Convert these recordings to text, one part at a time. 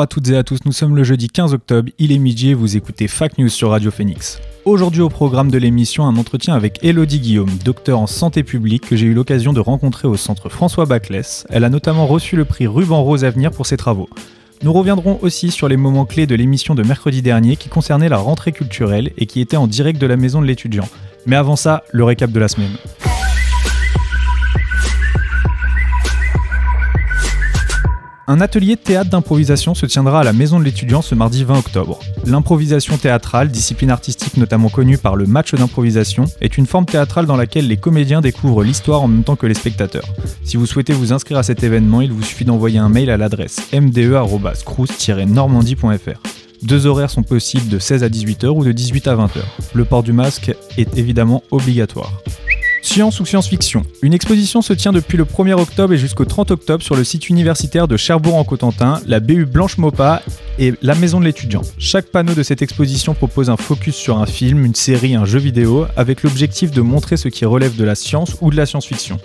Bonjour à toutes et à tous, nous sommes le jeudi 15 octobre, il est midi et vous écoutez Fact News sur Radio Phoenix. Aujourd'hui au programme de l'émission, un entretien avec Elodie Guillaume, docteur en santé publique que j'ai eu l'occasion de rencontrer au centre François Baclès. Elle a notamment reçu le prix Ruban Rose Avenir pour ses travaux. Nous reviendrons aussi sur les moments clés de l'émission de mercredi dernier qui concernait la rentrée culturelle et qui était en direct de la maison de l'étudiant. Mais avant ça, le récap de la semaine. Un atelier de théâtre d'improvisation se tiendra à la Maison de l'étudiant ce mardi 20 octobre. L'improvisation théâtrale, discipline artistique notamment connue par le match d'improvisation, est une forme théâtrale dans laquelle les comédiens découvrent l'histoire en même temps que les spectateurs. Si vous souhaitez vous inscrire à cet événement, il vous suffit d'envoyer un mail à l'adresse mde.crous-normandie.fr. Deux horaires sont possibles de 16 à 18h ou de 18 à 20h. Le port du masque est évidemment obligatoire. Science ou science-fiction Une exposition se tient depuis le 1er octobre et jusqu'au 30 octobre sur le site universitaire de Cherbourg-en-Cotentin, la BU Blanche-Maupas et la Maison de l'étudiant. Chaque panneau de cette exposition propose un focus sur un film, une série, un jeu vidéo, avec l'objectif de montrer ce qui relève de la science ou de la science-fiction.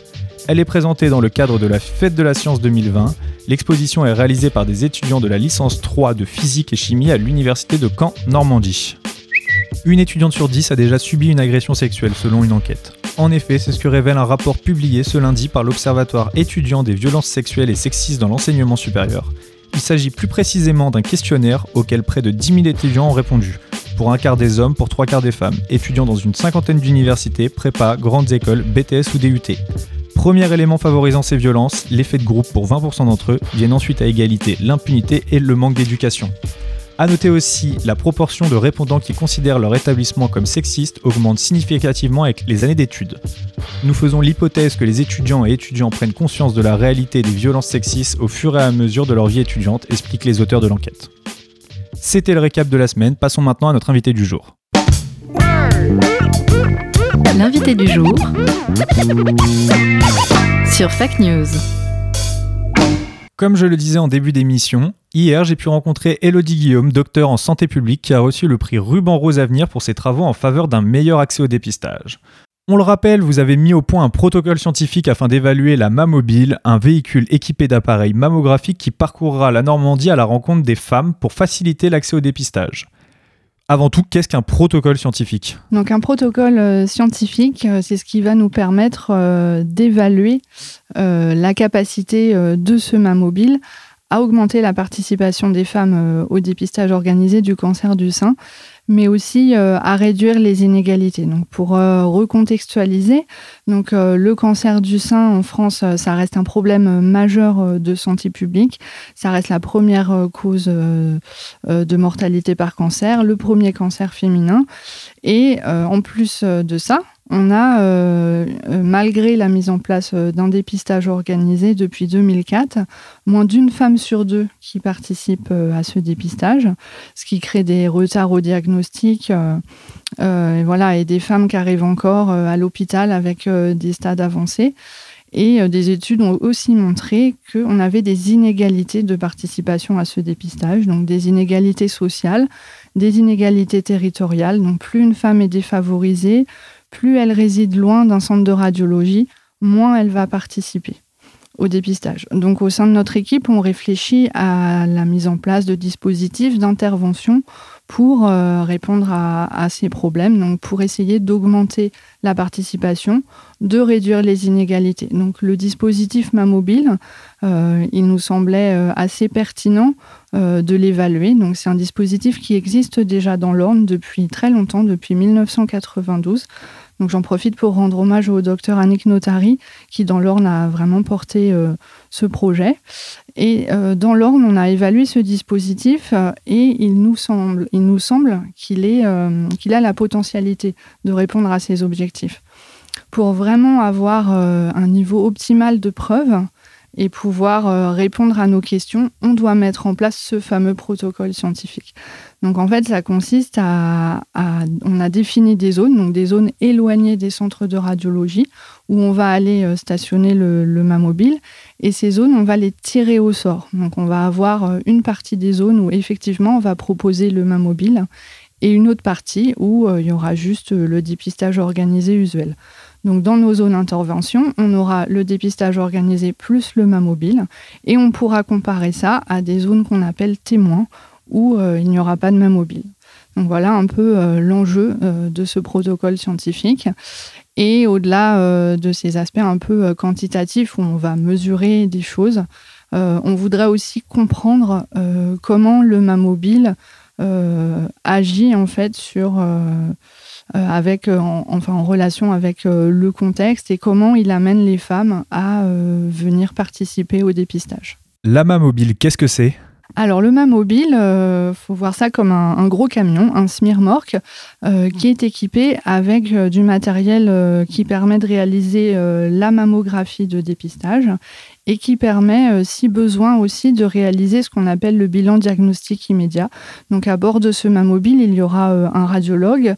Elle est présentée dans le cadre de la Fête de la Science 2020. L'exposition est réalisée par des étudiants de la licence 3 de physique et chimie à l'Université de Caen, Normandie. Une étudiante sur 10 a déjà subi une agression sexuelle selon une enquête. En effet, c'est ce que révèle un rapport publié ce lundi par l'Observatoire étudiant des violences sexuelles et sexistes dans l'enseignement supérieur. Il s'agit plus précisément d'un questionnaire auquel près de 10 000 étudiants ont répondu, pour un quart des hommes, pour trois quarts des femmes, étudiant dans une cinquantaine d'universités, prépa, grandes écoles, BTS ou DUT. Premier élément favorisant ces violences, l'effet de groupe pour 20% d'entre eux, viennent ensuite à égalité l'impunité et le manque d'éducation. A noter aussi, la proportion de répondants qui considèrent leur établissement comme sexiste augmente significativement avec les années d'études. Nous faisons l'hypothèse que les étudiants et étudiants prennent conscience de la réalité des violences sexistes au fur et à mesure de leur vie étudiante, expliquent les auteurs de l'enquête. C'était le récap de la semaine, passons maintenant à notre invité du jour. L'invité du jour sur Fact News. Comme je le disais en début d'émission, hier j'ai pu rencontrer Elodie Guillaume, docteur en santé publique, qui a reçu le prix Ruban Rose Avenir pour ses travaux en faveur d'un meilleur accès au dépistage. On le rappelle, vous avez mis au point un protocole scientifique afin d'évaluer la Mammobile, un véhicule équipé d'appareils mammographiques qui parcourra la Normandie à la rencontre des femmes pour faciliter l'accès au dépistage. Avant tout, qu'est-ce qu'un protocole scientifique? Donc un protocole euh, scientifique, euh, c'est ce qui va nous permettre euh, d'évaluer la capacité de ce mammobile à augmenter la participation des femmes au dépistage organisé du cancer du sein mais aussi euh, à réduire les inégalités. Donc pour euh, recontextualiser, donc euh, le cancer du sein en France, ça reste un problème majeur de santé publique. Ça reste la première cause de mortalité par cancer, le premier cancer féminin. Et en plus de ça, on a, euh, euh, malgré la mise en place euh, d'un dépistage organisé depuis 2004, moins d'une femme sur deux qui participe à ce dépistage, ce qui crée des retards au diagnostic voilà, et des femmes qui arrivent encore à l'hôpital avec des stades avancés. Et des études ont aussi montré qu'on avait des inégalités de participation à ce dépistage, donc des inégalités sociales, des inégalités territoriales. Donc plus une femme est défavorisée, plus elle réside loin d'un centre de radiologie, moins elle va participer au dépistage. Donc au sein de notre équipe, on réfléchit à la mise en place de dispositifs d'intervention pour euh, répondre à, ces problèmes, donc pour essayer d'augmenter la participation, de réduire les inégalités. Donc le dispositif Mamobile, euh, il nous semblait euh, assez pertinent de l'évaluer. Donc c'est un dispositif qui existe déjà dans l'Orne depuis très longtemps, depuis 1992. Donc j'en profite pour rendre hommage au docteur Annick Notari, qui dans l'Orne a vraiment porté euh, ce projet. Et euh, dans l'Orne, on a évalué ce dispositif euh, et il nous semble, qu'il est, qu'il a la potentialité de répondre à ces objectifs. Pour vraiment avoir un niveau optimal de preuves, et pouvoir répondre à nos questions, on doit mettre en place ce fameux protocole scientifique. Donc en fait, ça consiste à, on a défini des zones, donc des zones éloignées des centres de radiologie où on va aller stationner le, le mobile et ces zones, on va les tirer au sort. Donc on va avoir une partie des zones où effectivement on va proposer le main mobile et une autre partie où euh, il y aura juste euh, le dépistage organisé usuel. Donc dans nos zones d'intervention, on aura le dépistage organisé plus le main mobile et on pourra comparer ça à des zones qu'on appelle témoins où euh, il n'y aura pas de main mobile. Donc voilà un peu l'enjeu de ce protocole scientifique. Et au-delà de ces aspects un peu quantitatifs où on va mesurer des choses, on voudrait aussi comprendre comment le main mobile euh, agit en fait sur euh, euh, avec enfin en relation avec le contexte et comment il amène les femmes à venir participer au dépistage. L'AMA mobile, qu'est-ce que c'est? Alors le mobile, il faut voir ça comme un, gros camion, un smirmorque, qui est équipé avec du matériel qui permet de réaliser la mammographie de dépistage et qui permet, euh, si besoin aussi, de réaliser ce qu'on appelle le bilan diagnostique immédiat. Donc à bord de ce mobile, il y aura euh, un radiologue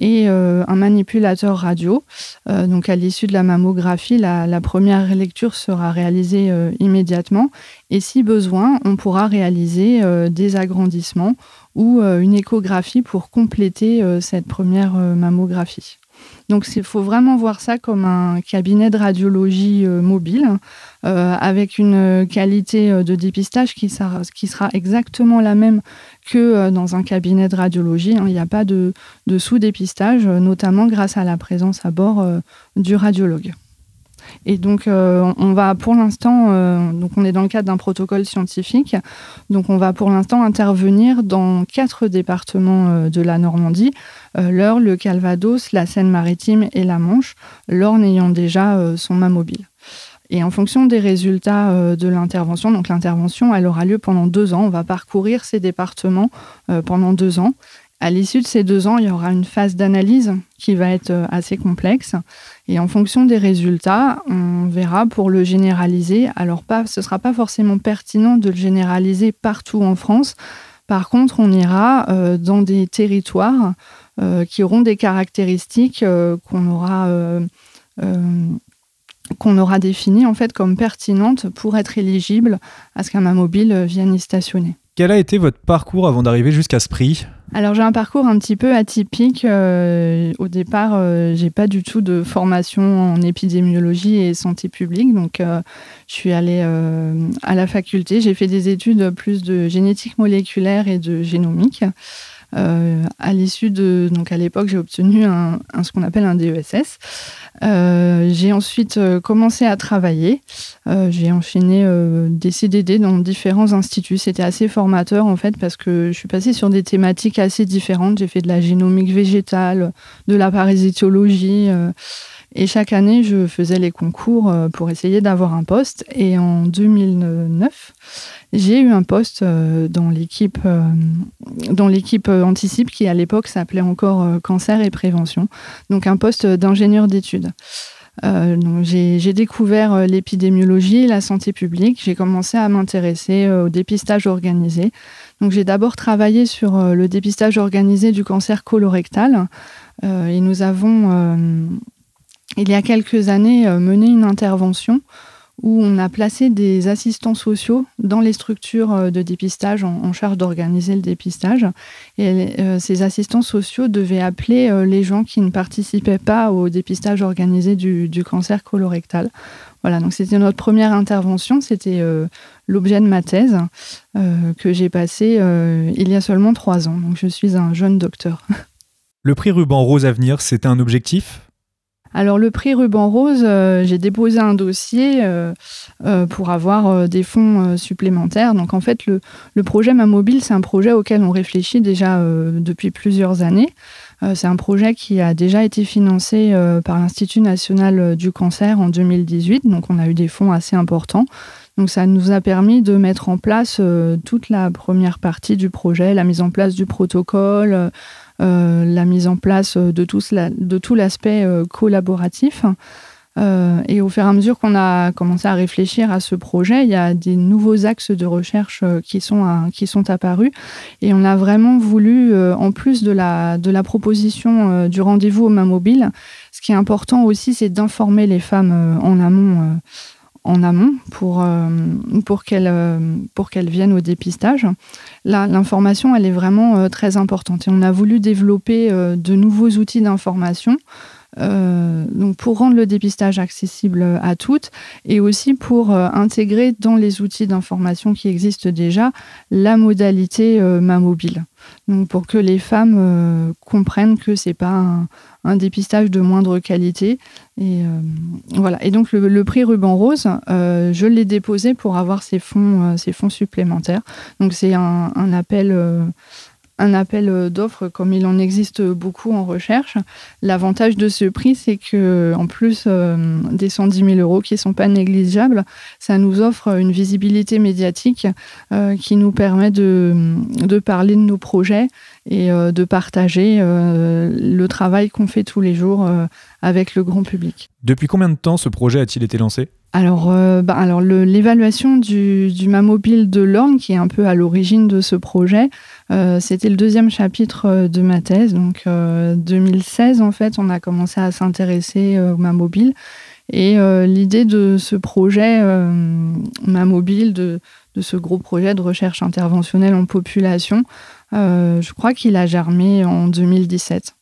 et euh, un manipulateur radio. donc à l'issue de la mammographie, la, première lecture sera réalisée immédiatement et si besoin, on pourra réaliser des agrandissements ou une échographie pour compléter cette première mammographie. Donc il faut vraiment voir ça comme un cabinet de radiologie euh, mobile euh, avec une qualité euh, de dépistage qui sera, qui sera, exactement la même que dans un cabinet de radiologie. Hein. Il n'y a pas de sous-dépistage, notamment grâce à la présence à bord du radiologue. Et donc, euh, on va pour l'instant, euh, donc on est dans le cadre d'un protocole scientifique, donc on va pour l'instant intervenir dans quatre départements euh, de la Normandie, l'Eure, le Calvados, la Seine-Maritime et la Manche, l'Orne ayant déjà son mât mobile. Et en fonction des résultats de l'intervention, donc l'intervention, elle aura lieu pendant deux ans. On va parcourir ces départements pendant deux ans. À l'issue de ces deux ans, il y aura une phase d'analyse qui va être euh, assez complexe. Et en fonction des résultats, on verra pour le généraliser. Alors, ce ne sera pas forcément pertinent de le généraliser partout en France. Par contre, on ira euh, dans des territoires euh, qui auront des caractéristiques qu'on aura qu'on aura définies en fait comme pertinentes pour être éligible à ce qu'un mobile vienne y stationner. Quel a été votre parcours avant d'arriver jusqu'à ce prix? Alors j'ai un parcours un petit peu atypique. Euh, au départ, euh, j'ai pas du tout de formation en épidémiologie et santé publique, donc euh, je suis allée à la faculté. J'ai fait des études plus de génétique moléculaire et de génomique. Euh, à l'issue de, donc à l'époque, j'ai obtenu un, ce qu'on appelle un DESS. Euh, j'ai ensuite euh, commencé à travailler. j'ai enchaîné des CDD dans différents instituts. C'était assez formateur en fait parce que je suis passée sur des thématiques assez différentes. J'ai fait de la génomique végétale, de la parasitologie. Et chaque année, je faisais les concours pour essayer d'avoir un poste. Et en 2009, j'ai eu un poste euh, dans l'équipe euh, euh, Anticipe qui à l'époque s'appelait encore cancer et prévention, donc un poste d'ingénieur d'études. j'ai découvert l'épidémiologie, la santé publique. J'ai commencé à m'intéresser au dépistage organisé. Donc j'ai d'abord travaillé sur le dépistage organisé du cancer colorectal. et nous avons, il y a quelques années, mené une intervention où on a placé des assistants sociaux dans les structures euh, de dépistage en, charge d'organiser le dépistage. Et euh, ces assistants sociaux devaient appeler euh, les gens qui ne participaient pas au dépistage organisé du, cancer colorectal. Voilà, donc c'était notre première intervention, c'était l'objet de ma thèse que j'ai passé il y a seulement trois ans. Donc je suis un jeune docteur. Le prix Ruban Rose à venir, c'était un objectif? Alors le prix Ruban Rose, euh, j'ai déposé un dossier euh, euh, pour avoir des fonds supplémentaires. Donc en fait, le, projet Ma Mobile, c'est un projet auquel on réfléchit déjà depuis plusieurs années. c'est un projet qui a déjà été financé par l'Institut national du cancer en 2018. Donc on a eu des fonds assez importants. Donc ça nous a permis de mettre en place toute la première partie du projet, la mise en place du protocole, la mise en place de tout, l'aspect euh, collaboratif. Euh, et au fur et à mesure qu'on a commencé à réfléchir à ce projet, il y a des nouveaux axes de recherche euh, qui sont, qui sont apparus. Et on a vraiment voulu, en plus de la, de la proposition du rendez-vous aux mains mobiles, ce qui est important aussi, c'est d'informer les femmes en amont en amont pour, euh, pour euh, au dépistage. Là, l'information, elle est vraiment euh, très importante. Et on a voulu développer de nouveaux outils d'information pour rendre le dépistage accessible à toutes et aussi pour intégrer dans les outils d'information qui existent déjà la modalité ma mobile. Pour que les femmes comprennent que c'est pas un, dépistage de moindre qualité. Et euh, donc le, prix Ruban Rose, euh, je l'ai déposé pour avoir ces fonds, euh, ces fonds supplémentaires. Donc c'est un, appel un appel d'offres comme il en existe beaucoup en recherche. L'avantage de ce prix, c'est que en plus des 110 000 euros qui ne sont pas négligeables, ça nous offre une visibilité médiatique qui nous permet de, parler de nos projets et euh, de partager euh, le travail qu'on fait tous les jours euh, avec le grand public. Depuis combien de temps ce projet a-t-il été lancé? Alors, bah, alors l'évaluation du, du mobile de l'Orne, qui est un peu à l'origine de ce projet, c'était le deuxième chapitre de ma thèse. Donc, 2016, en fait, on a commencé à s'intéresser au mobile. Et l'idée de ce projet mobile, de, de ce gros projet de recherche interventionnelle en population, je crois qu'il a germé en 2017.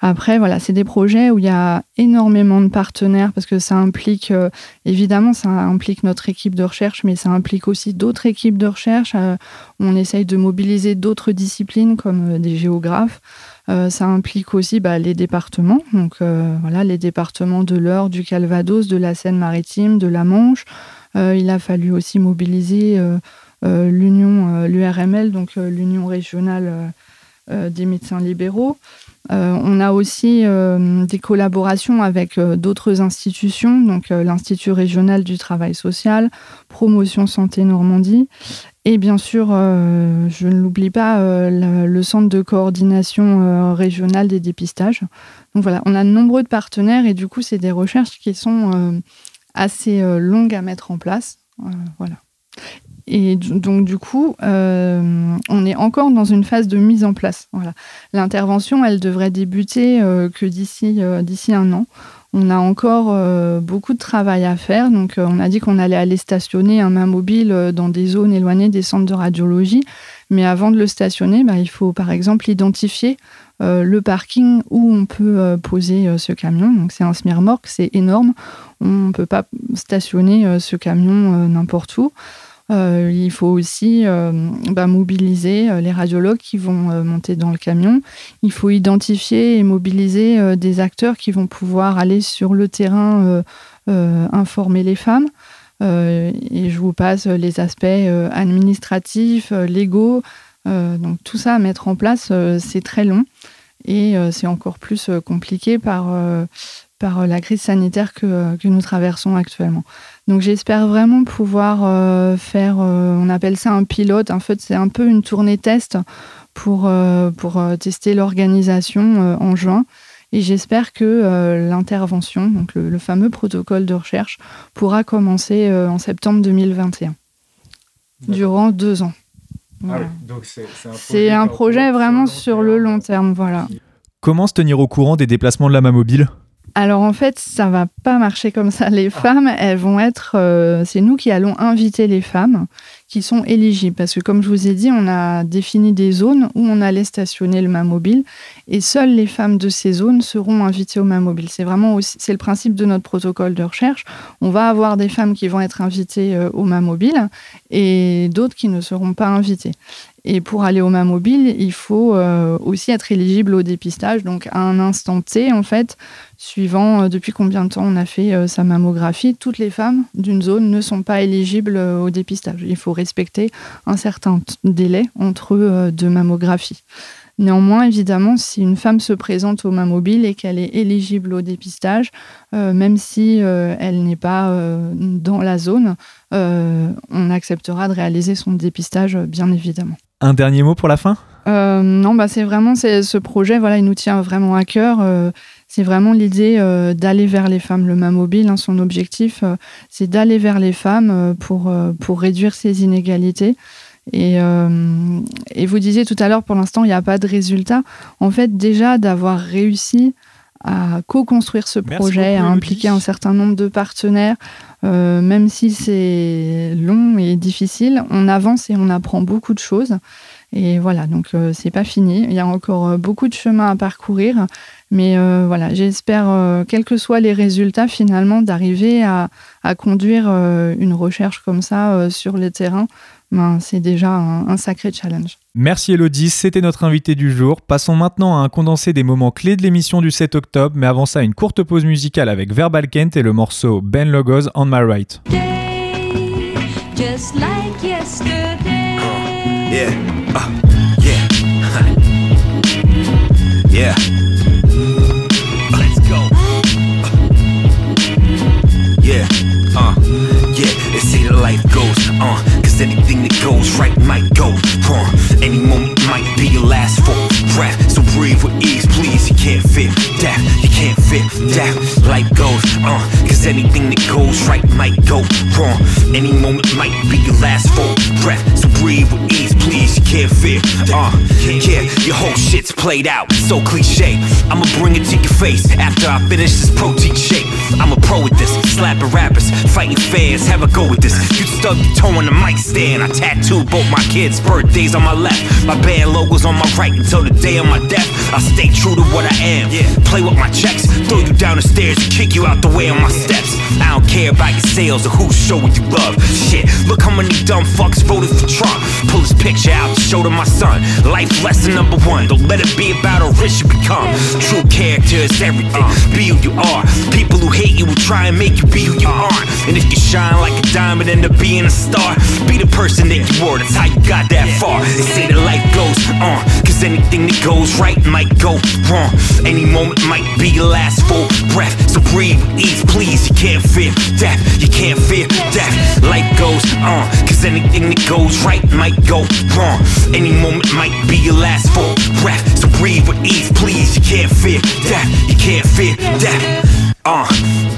Après, voilà, c'est des projets où il y a énormément de partenaires parce que ça implique, euh, évidemment, ça implique notre équipe de recherche, mais ça implique aussi d'autres équipes de recherche. Euh, on essaye de mobiliser d'autres disciplines comme des géographes. ça implique aussi bah, les départements, donc voilà, les départements de l'Eure, du Calvados, de la Seine-Maritime, de la Manche. il a fallu aussi mobiliser euh, l'union, euh, l'URML, donc euh, l'Union régionale des médecins libéraux. on a aussi des collaborations avec d'autres institutions, donc l'Institut régional du travail social, Promotion Santé Normandie, et bien sûr, je ne l'oublie pas, le, Centre de coordination régionale des dépistages. Donc voilà, on a de nombreux partenaires et du coup, c'est des recherches qui sont assez longues à mettre en place. voilà. Et donc, du coup, euh, on est encore dans une phase de mise en place. L'intervention, elle devrait débuter euh, que d'ici euh, d'ici un an. On a encore beaucoup de travail à faire. Donc, on a dit qu'on allait aller stationner un main mobile dans des zones éloignées des centres de radiologie. Mais avant de le stationner, bah, il faut par exemple identifier le parking où on peut poser ce camion. Donc, c'est un smirmorque, c'est énorme. On ne peut pas stationner ce camion n'importe où. Euh, il faut aussi euh, bah, mobiliser euh, les radiologues qui vont monter dans le camion. Il faut identifier et mobiliser des acteurs qui vont pouvoir aller sur le terrain informer les femmes. et je vous passe les aspects administratifs, légaux. donc tout ça à mettre en place, c'est très long et c'est encore plus compliqué par, par la crise sanitaire que, que nous traversons actuellement. Donc j'espère vraiment pouvoir euh, faire, euh, on appelle ça un pilote, en fait c'est un peu une tournée test pour, euh, pour tester l'organisation en juin. Et j'espère que l'intervention, donc le, fameux protocole de recherche, pourra commencer en septembre 2021, durant deux ans. Ah c'est un projet, vraiment sur le long terme, voilà. Comment se tenir au courant des déplacements de la main mobile alors en fait, ça va pas marcher comme ça. Les femmes, elles vont être, euh, c'est nous qui allons inviter les femmes qui sont éligibles, parce que comme je vous ai dit, on a défini des zones où on allait stationner le mobile, et seules les femmes de ces zones seront invitées au mobile. C'est vraiment aussi, c'est le principe de notre protocole de recherche. On va avoir des femmes qui vont être invitées euh, au mobile, et d'autres qui ne seront pas invitées. Et pour aller au mobile, il faut euh, aussi être éligible au dépistage. Donc à un instant T, en fait, suivant euh, depuis combien de temps on a fait sa mammographie, toutes les femmes d'une zone ne sont pas éligibles au dépistage. Il faut respecter un certain délai entre deux mammographies. Néanmoins, évidemment, si une femme se présente au main mobile et qu'elle est éligible au dépistage, même si elle n'est pas dans la zone, on acceptera de réaliser son dépistage, bien évidemment. Un dernier mot pour la fin? Euh, non, bah c'est vraiment ce projet, voilà, il nous tient vraiment à cœur. Euh, c'est vraiment l'idée euh, d'aller vers les femmes. Le MA mobile, hein, son objectif, c'est d'aller vers les femmes pour, pour réduire ces inégalités. Et, et vous disiez tout à l'heure, pour l'instant, il n'y a pas de résultat. En fait, déjà d'avoir réussi à co-construire ce projet, à impliquer un certain nombre de partenaires, même si c'est long et difficile, on avance et on apprend beaucoup de choses. Et voilà, donc euh, c'est pas fini. Il y a encore euh, beaucoup de chemin à parcourir. Mais euh, voilà, j'espère, quels que soient les résultats, finalement, d'arriver à, conduire une recherche comme ça sur le terrain. Ben, c'est déjà un, sacré challenge. Merci Elodie, c'était notre invité du jour. Passons maintenant à un condensé des moments clés de l'émission du 7 octobre, mais avant ça, une courte pause musicale avec Verbal Kent et le morceau Ben Logos on My Right. just like yesterday. Yeah. Uh, yeah. yeah. Let's go. yeah. Uh, yeah. They say that life goes on. Uh, Cause anything that goes right might go wrong. Any moment might be your last full breath. So breathe with ease, please. That. Life goes on. Uh, Cause anything that goes right might go wrong. Any moment might be your last full breath. So breathe with ease, please. You can't fit. Uh, yeah, your whole shit's played out. So cliche. I'ma bring it to your face after I finish this protein shake. I'm a pro with this. Slapping rappers, fighting fans. Have a go with this. You stub your toe on the mic stand. I tattooed both my kids' birthdays on my left. My band logos on my right until the day of my death. I stay true to what I am. Yeah. Play with my checks, throw you down the stairs, and kick you out the way on my steps. I don't care about your sales or whose show you love. Shit, look how many dumb fucks voted for Trump. Pull his picture out to show to my son. Life lesson number one. Don't let it be about how rich you become. True character is everything. Be who you are. People who hate you will try and make you be who you aren't. And if you shine like a diamond, end up being a star. Be the person that you were. That's how you got that far. They say that life goes on. Cause anything that goes right might go wrong. Any moment might be your last full breath. So breathe, ease, please. You can't fear death. You can't fear death. Life goes on. Cause anything that goes right might go wrong. Any moment might be your last full breath. So breathe with ease, please. You can't fear death. You can't fear death. Uh,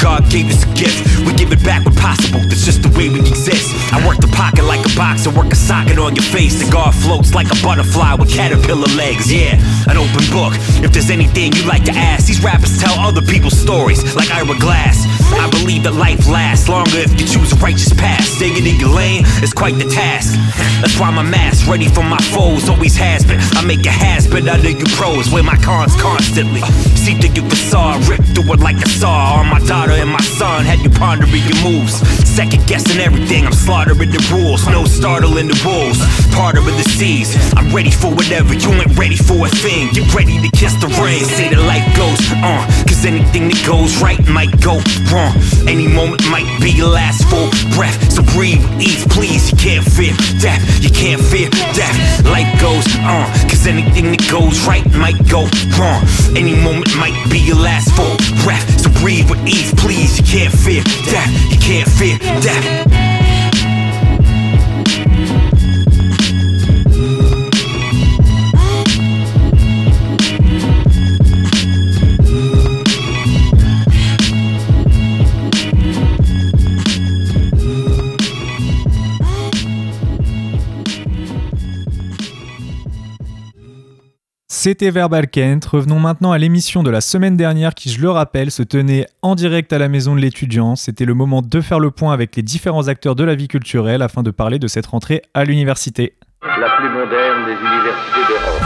God gave us a gift, we give it back when possible. That's just the way we exist. I work the pocket like a box and work a socket on your face. The God floats like a butterfly with caterpillar legs. Yeah, an open book. If there's anything you like to ask, these rappers tell other people's stories like Ira Glass. I believe that life lasts longer if you choose a righteous path. Staying in your lane is quite the task. That's why my mask ready for my foes always has been. I make a has been under you pros, wear my cons constantly. See through your facade, rip through it like a saw. On my daughter and my son, had you pondering your moves. Second guessing everything, I'm slaughtering the rules. No startling the wolves, part of the seas. I'm ready for whatever, you ain't ready for a thing. Get ready to kiss the rain. Say that life goes on, cause anything that goes right might go wrong. Any moment might be your last full breath. So breathe, ease, please. You can't fear death. You can't fear death. Life goes on. Cause anything that goes right might go wrong. Any moment might be your last full breath. So breathe with ease, please. You can't fear death. You can't fear death. C'était Verbal Kent. Revenons maintenant à l'émission de la semaine dernière qui, je le rappelle, se tenait en direct à la maison de l'étudiant. C'était le moment de faire le point avec les différents acteurs de la vie culturelle afin de parler de cette rentrée à l'université. La plus moderne des universités d'Europe.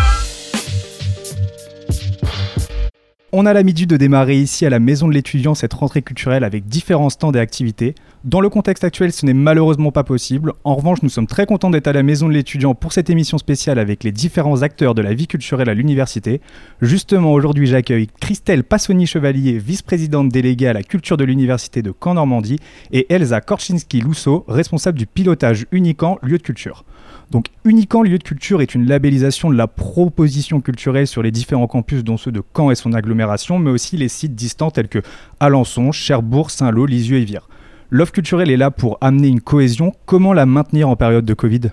On a l'habitude de démarrer ici à la maison de l'étudiant cette rentrée culturelle avec différents stands et activités. Dans le contexte actuel, ce n'est malheureusement pas possible. En revanche, nous sommes très contents d'être à la maison de l'étudiant pour cette émission spéciale avec les différents acteurs de la vie culturelle à l'université. Justement, aujourd'hui, j'accueille Christelle Passoni-Chevalier, vice-présidente déléguée à la culture de l'université de Caen-Normandie, et Elsa Korczynski-Lousseau, responsable du pilotage Unican, lieu de culture. Donc Unican Lieu de Culture est une labellisation de la proposition culturelle sur les différents campus dont ceux de Caen et son agglomération, mais aussi les sites distants tels que Alençon, Cherbourg, Saint-Lô, Lisieux et Vire. L'offre culturelle est là pour amener une cohésion. Comment la maintenir en période de Covid?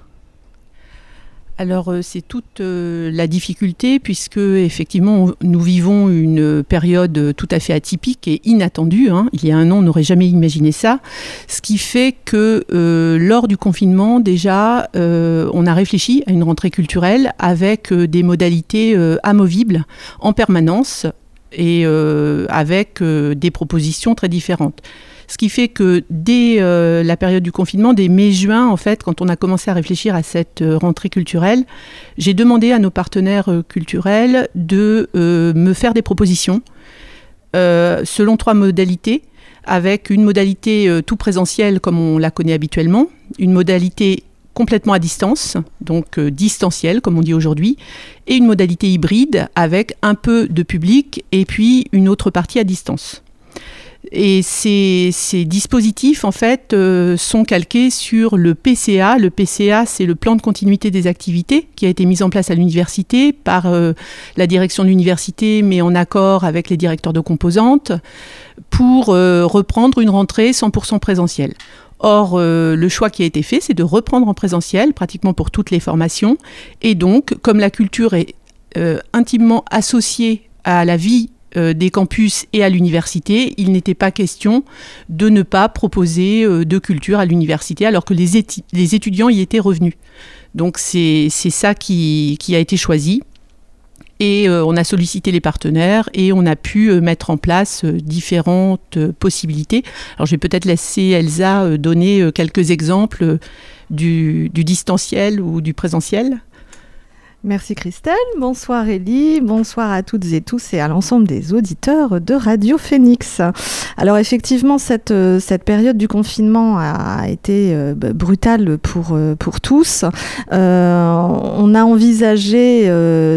Alors euh, c'est toute euh, la difficulté puisque effectivement nous vivons une période tout à fait atypique et inattendue. Hein. Il y a un an on n'aurait jamais imaginé ça. Ce qui fait que euh, lors du confinement déjà on a réfléchi à une rentrée culturelle avec des modalités amovibles en permanence et avec des propositions très différentes. Ce qui fait que dès euh, la période du confinement, dès mai-juin, en fait, quand on a commencé à réfléchir à cette euh, rentrée culturelle, j'ai demandé à nos partenaires euh, culturels de me faire des propositions selon trois modalités, avec une modalité tout présentielle comme on la connaît habituellement, une modalité complètement à distance, donc distancielle comme on dit aujourd'hui, et une modalité hybride avec un peu de public et puis une autre partie à distance. Et ces, dispositifs, en fait, euh, sont calqués sur le PCA. Le PCA, c'est le plan de continuité des activités qui a été mis en place à l'université par euh, la direction de l'université, mais en accord avec les directeurs de composantes, pour euh, reprendre une rentrée 100% présentielle. Or, le choix qui a été fait, c'est de reprendre en présentiel pratiquement pour toutes les formations. Et donc, comme la culture est intimement associée à la vie euh, des campus et à l'université, il n'était pas question de ne pas proposer euh, de culture à l'université alors que les, étudiants y étaient revenus. Donc c'est ça qui, a été choisi. Et euh, on a sollicité les partenaires et on a pu mettre en place différentes possibilités. Alors je vais peut-être laisser Elsa donner quelques exemples du distanciel ou du présentiel. Merci Christelle, bonsoir Elie, bonsoir à toutes et tous et à l'ensemble des auditeurs de Radio Phoenix. Alors effectivement, cette, euh, cette période du confinement a été euh, brutale pour, euh, pour tous. on a envisagé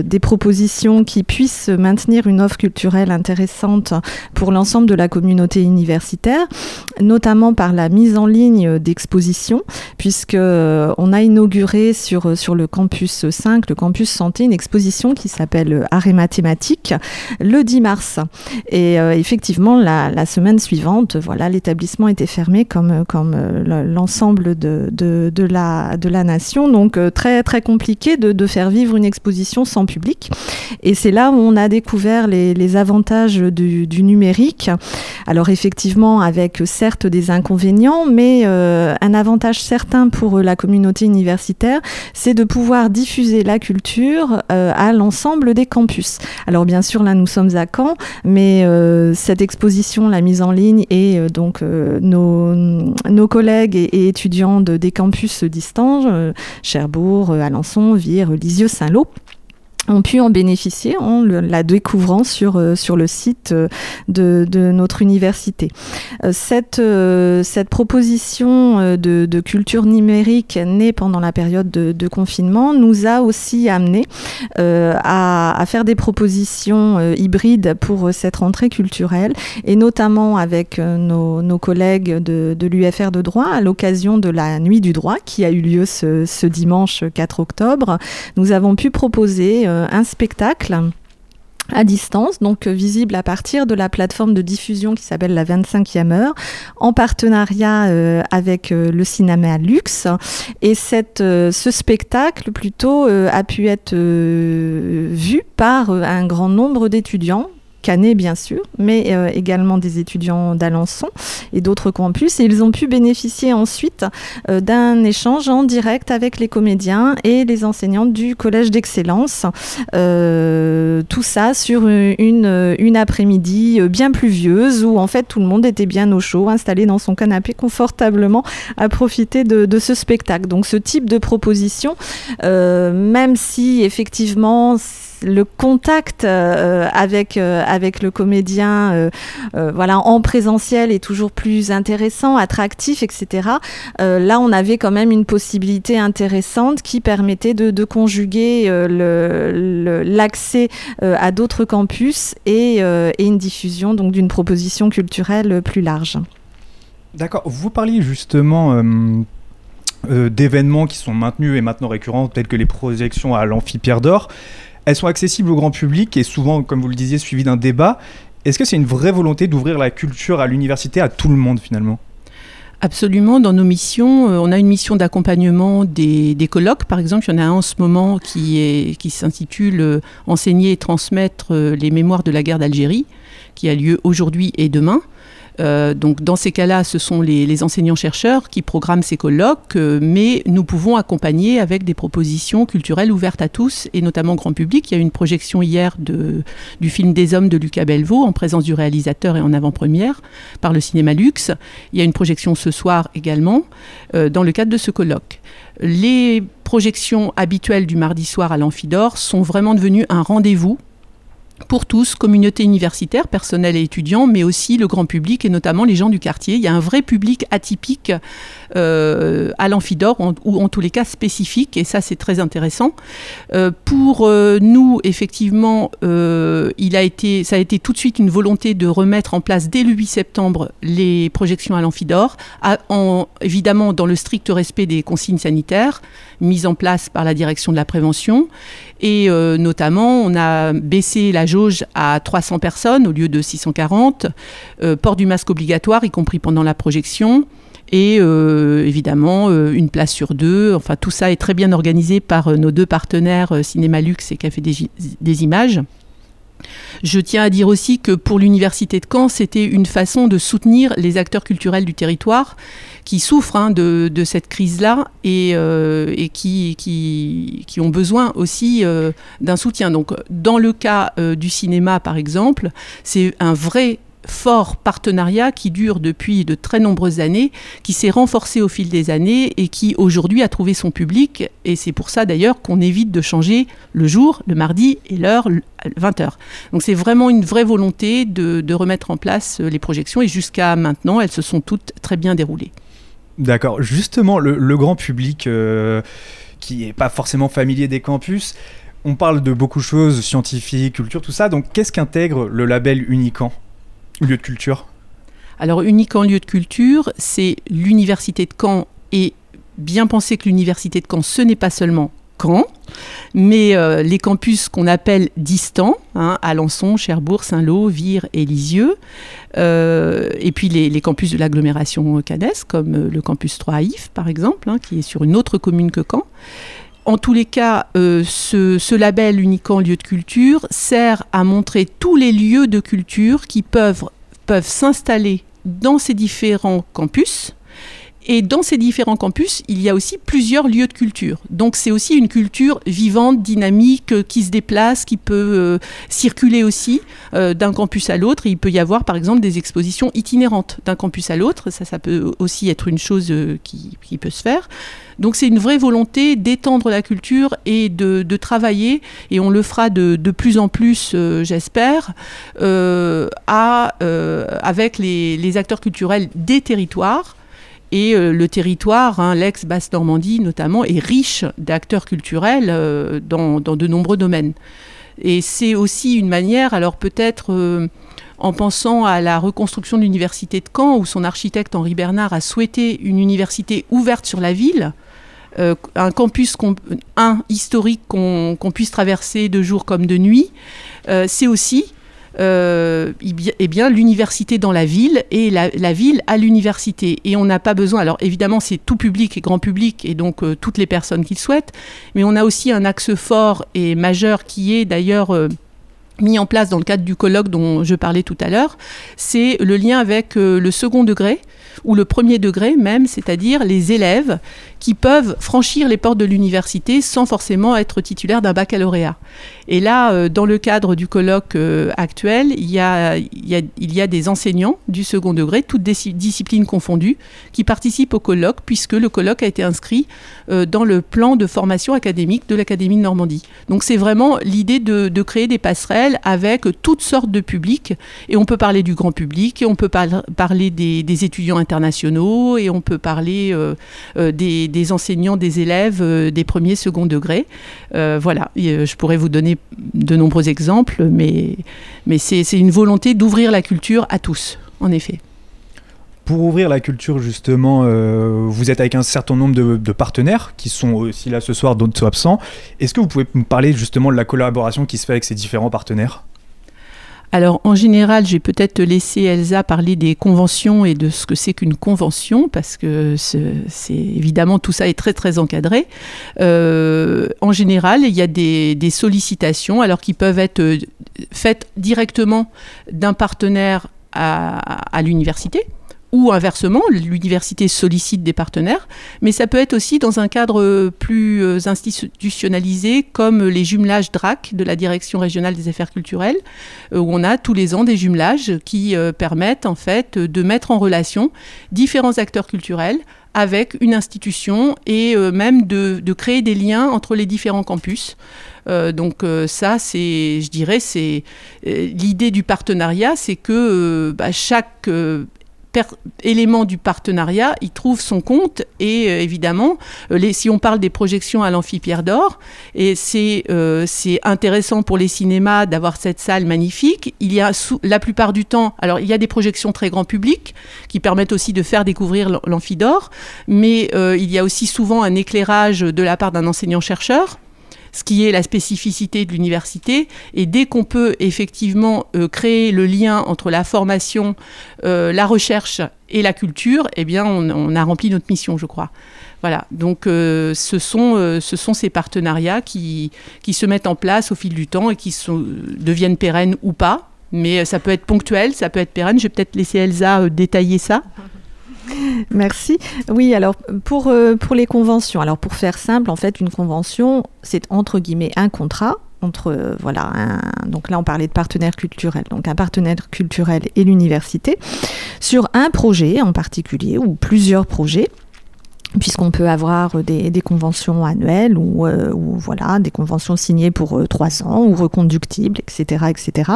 des propositions qui puissent maintenir une offre culturelle intéressante pour l'ensemble de la communauté universitaire, notamment par la mise en ligne d'expositions, puisque on a inauguré sur, sur le campus 5, le campus Santé une exposition qui s'appelle euh, Arrêt mathématique le 10 mars. Et euh, effectivement, la, semaine suivante, voilà, l'établissement était fermé comme, euh, comme l'ensemble de, de, la, de la nation. Donc très, très compliqué de, faire vivre une exposition sans public. Et c'est là où on a découvert les, avantages du, numérique. Alors effectivement, avec certes des inconvénients, mais un avantage certain pour la communauté universitaire, c'est de pouvoir diffuser la culture euh, à l'ensemble des campus. Alors bien sûr, là nous sommes à Caen, mais euh, cette exposition, la mise en ligne et euh, donc nos, nos, collègues et, étudiants de, des campus distants, Cherbourg, Alençon, Vire, Lisieux, Saint-Lô, ont pu en bénéficier en la découvrant sur, euh, sur le site euh, de, de notre université. Euh, cette, proposition de, de, culture numérique née pendant la période de, confinement nous a aussi amené à, à, faire des propositions hybrides pour cette rentrée culturelle et notamment avec nos, nos collègues de, l'UFR de droit à l'occasion de la nuit du droit qui a eu lieu ce, ce dimanche 4 octobre. Nous avons pu proposer un spectacle à distance, donc euh, visible à partir de la plateforme de diffusion qui s'appelle la 25e heure, en partenariat euh, avec le cinéma Luxe. Et cette, ce spectacle, plutôt, a pu être vu par un grand nombre d'étudiants Canet bien sûr, mais euh, également des étudiants d'Alençon et d'autres campus. Et ils ont pu bénéficier ensuite euh, d'un échange en direct avec les comédiens et les enseignants du Collège d'Excellence. Euh, tout ça sur une, après-midi bien pluvieuse où en fait tout le monde était bien au chaud, installé dans son canapé confortablement à profiter de, ce spectacle. Donc ce type de proposition, même si effectivement le contact avec, avec le comédien euh, voilà, en présentiel est toujours plus intéressant, attractif, etc. là, on avait quand même une possibilité intéressante qui permettait de, conjuguer l'accès à d'autres campus et, une diffusion d'une proposition culturelle plus large. D'accord. Vous parliez justement d'événements qui sont maintenus et maintenant récurrents, tels que les projections à l'Amphipierre d'Or. Elles sont accessibles au grand public et souvent, comme vous le disiez, suivies d'un débat. Est-ce que c'est une vraie volonté d'ouvrir la culture à l'université à tout le monde finalement? Absolument, dans nos missions, euh, on a une mission d'accompagnement des, colloques. Par exemple, il y en a un en ce moment qui s'intitule euh, Enseigner et transmettre euh, les mémoires de la guerre d'Algérie, qui a lieu aujourd'hui et demain. Euh, donc dans ces cas-là, ce sont les, enseignants-chercheurs qui programment ces colloques, euh, mais nous pouvons accompagner avec des propositions culturelles ouvertes à tous et notamment grand public. Il y a eu une projection hier du film Des Hommes de Lucas Belvaux en présence du réalisateur et en avant-première par le cinéma Luxe. Il y a une projection ce soir également euh, dans le cadre de ce colloque. Les projections habituelles du mardi soir à l'Amphidor sont vraiment devenues un rendez-vous pour tous, communauté universitaire, personnel et étudiants, mais aussi le grand public et notamment les gens du quartier. Il y a un vrai public atypique euh, à l'amphidore, ou en tous les cas spécifique, et ça c'est très intéressant. Euh, pour euh, nous, effectivement, il a été, ça a été tout de suite une volonté de remettre en place dès le 8 septembre les projections à l'amphidore, en, évidemment dans le strict respect des consignes sanitaires mises en place par la direction de la prévention. Et notamment, on a baissé la jauge à 300 personnes au lieu de 640, port du masque obligatoire, y compris pendant la projection et euh, évidemment euh, une place sur deux. Enfin, tout ça est très bien organisé par euh, nos deux partenaires Cinéma Luxe et Café des, Images. Je tiens à dire aussi que pour l'Université de Caen, c'était une façon de soutenir les acteurs culturels du territoire qui souffrent hein, de, cette crise-là et, qui, qui, ont besoin aussi d'un soutien. Donc, dans le cas du cinéma, par exemple, c'est un vrai fort partenariat qui dure depuis de très nombreuses années, qui s'est renforcé au fil des années et qui aujourd'hui a trouvé son public. Et c'est pour ça d'ailleurs qu'on évite de changer le jour, le mardi et l'heure, 20h. Donc c'est vraiment une vraie volonté de, remettre en place les projections et jusqu'à maintenant, elles se sont toutes très bien déroulées. D'accord. Justement, le, grand public euh, qui n'est pas forcément familier des campus, on parle de beaucoup de choses, scientifiques, culture, tout ça. Donc qu'est-ce qu'intègre le label Unicamp? Lieu de culture Alors, unique en lieu de culture, c'est l'université de Caen. Et bien penser que l'université de Caen, ce n'est pas seulement Caen, mais euh, les campus qu'on appelle distants, hein, Alençon, Cherbourg, Saint-Lô, Vire et Lisieux, euh, et puis les, campus de l'agglomération Cadès, comme euh, le campus 3 If, par exemple, hein, qui est sur une autre commune que Caen en tous les cas, euh, ce, label Unicamp lieu de culture sert à montrer tous les lieux de culture qui peuvent, peuvent s'installer dans ces différents campus. Et dans ces différents campus, il y a aussi plusieurs lieux de culture. Donc c'est aussi une culture vivante, dynamique, euh, qui se déplace, qui peut euh, circuler aussi d'un campus à l'autre. il peut y avoir par exemple des expositions itinérantes d'un campus à l'autre. Ça, ça peut aussi être une chose qui, peut se faire. Donc c'est une vraie volonté d'étendre la culture et de, travailler, et on le fera de, plus en plus, euh, j'espère, euh, euh, avec les, acteurs culturels des territoires. Et le territoire, hein, l'ex-Basse-Normandie notamment, est riche d'acteurs culturels dans, dans, de nombreux domaines. Et c'est aussi une manière, alors peut-être en pensant à la reconstruction de l'université de Caen, où son architecte Henri Bernard a souhaité une université ouverte sur la ville, euh, un campus un historique qu'on puisse traverser de jour comme de nuit, euh, c'est aussi euh, eh bien, l'université dans la ville et la, ville à l'université. Et on n'a pas besoin, alors évidemment c'est tout public et grand public et donc toutes les personnes qui le souhaitent, mais on a aussi un axe fort et majeur qui est d'ailleurs mis en place dans le cadre du colloque dont je parlais tout à l'heure, c'est le lien avec le second degré ou le premier degré même, c'est-à-dire les élèves qui peuvent franchir les portes de l'université sans forcément être titulaires d'un baccalauréat. Et là, euh, dans le cadre du colloque euh, actuel, il y, a, il, y a, des enseignants du second degré, toutes disciplines confondues, qui participent au colloque, puisque le colloque a été inscrit euh, dans le plan de formation académique de l'Académie de Normandie. Donc c'est vraiment l'idée de, créer des passerelles avec toutes sortes de publics, et on peut parler du grand public, et on peut parler des, étudiants internationaux, et on peut parler des des enseignants, des élèves des premiers, second degrés. Euh, voilà, je pourrais vous donner de nombreux exemples, mais, c'est une volonté d'ouvrir la culture à tous, en effet. Pour ouvrir la culture, justement, vous êtes avec un certain nombre de, partenaires qui sont aussi là ce soir, d'autres sont absents. Est-ce que vous pouvez me parler justement de la collaboration qui se fait avec ces différents partenaires? Alors en général, j'ai peut-être laissé Elsa parler des conventions et de ce que c'est qu'une convention, parce que c'est évidemment tout ça est très très encadré. Euh, en général, il y a des, sollicitations, alors qui peuvent être euh, faites directement d'un partenaire à l'université ou inversement, l'université sollicite des partenaires, mais ça peut être aussi dans un cadre plus euh, institutionnalisé comme les jumelages DRAC de la Direction régionale des affaires culturelles, euh, où on a tous les ans des jumelages qui euh, permettent en fait de mettre en relation différents acteurs culturels avec une institution et même de, créer des liens entre les différents campus. donc ça, c'est, je dirais, c'est l'idée du partenariat, c'est que bah, chaque élément du partenariat, il trouve son compte et euh, évidemment, euh, les, si on parle des projections à l'Amphipierre d'Or, et c'est euh, intéressant pour les cinémas d'avoir cette salle magnifique. Il y a la plupart du temps, alors il y a des projections très grand public qui permettent aussi de faire découvrir l'Amphi d'Or, mais il y a aussi souvent un éclairage de la part d'un enseignant-chercheur ce qui est la spécificité de l'université. Et dès qu'on peut effectivement euh, créer le lien entre la formation, euh, la recherche et la culture, eh bien, on, a rempli notre mission, je crois. Voilà, donc euh, ce, sont, ce sont ces partenariats qui, se mettent en place au fil du temps et qui deviennent pérennes ou pas. Mais ça peut être ponctuel, ça peut être pérenne. Je vais peut-être laisser Elsa détailler ça. Merci. Oui, alors pour, euh, pour les conventions, alors pour faire simple, en fait, une convention, c'est entre guillemets un contrat entre euh, voilà donc là on parlait de partenaire culturel donc un partenaire culturel et l'université sur un projet en particulier ou plusieurs projets puisqu'on peut avoir des, conventions annuelles ou, euh, ou, voilà des conventions signées pour euh, trois ans ou reconductibles, etc., etc.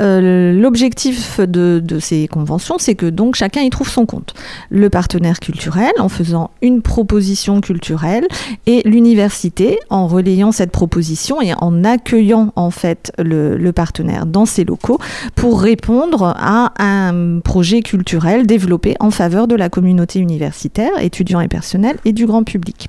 Euh, l'objectif de, ces conventions, c'est que donc chacun y trouve son compte. Le partenaire culturel en faisant une proposition culturelle et l'université en relayant cette proposition et en accueillant en fait le, partenaire dans ses locaux pour répondre à un projet culturel développé en faveur de la communauté universitaire, étudiants et et du grand public.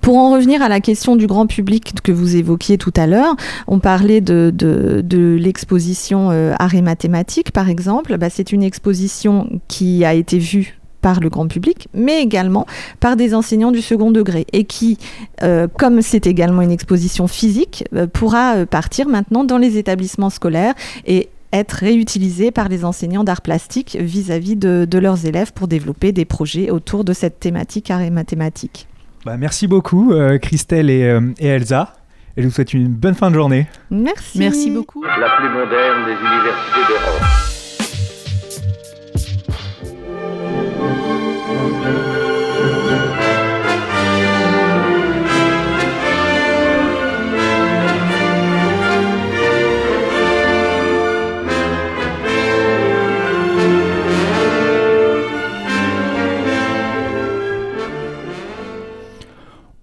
Pour en revenir à la question du grand public que vous évoquiez tout à l'heure, on parlait de, de, l'exposition euh, Arts mathématiques, par exemple. Bah, c'est une exposition qui a été vue par le grand public, mais également par des enseignants du second degré, et qui, euh, comme c'est également une exposition physique, euh, pourra partir maintenant dans les établissements scolaires et être réutilisés par les enseignants d'art plastique vis-à-vis de, leurs élèves pour développer des projets autour de cette thématique art et mathématiques. Bah, merci beaucoup euh, Christelle euh, et, Elsa. Et je vous souhaite une bonne fin de journée. Merci. Merci beaucoup. La plus moderne des universités d'Europe.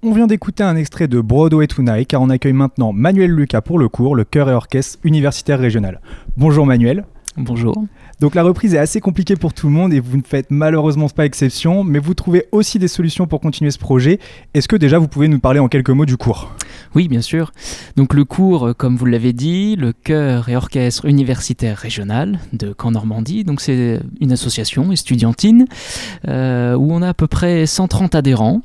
On vient d'écouter un extrait de Broadway Tonight car on accueille maintenant Manuel Lucas pour le cours, le chœur et orchestre universitaire régional. Bonjour Manuel. Bonjour. Donc la reprise est assez compliquée pour tout le monde et vous ne faites malheureusement pas exception, mais vous trouvez aussi des solutions pour continuer ce projet. Est-ce que déjà vous pouvez nous parler en quelques mots du cours? Oui, bien sûr. Donc le cours, comme vous l'avez dit, le chœur et orchestre universitaire régional de Caen Normandie. Donc c'est une association estudiantine euh, où on a à peu près 130 adhérents,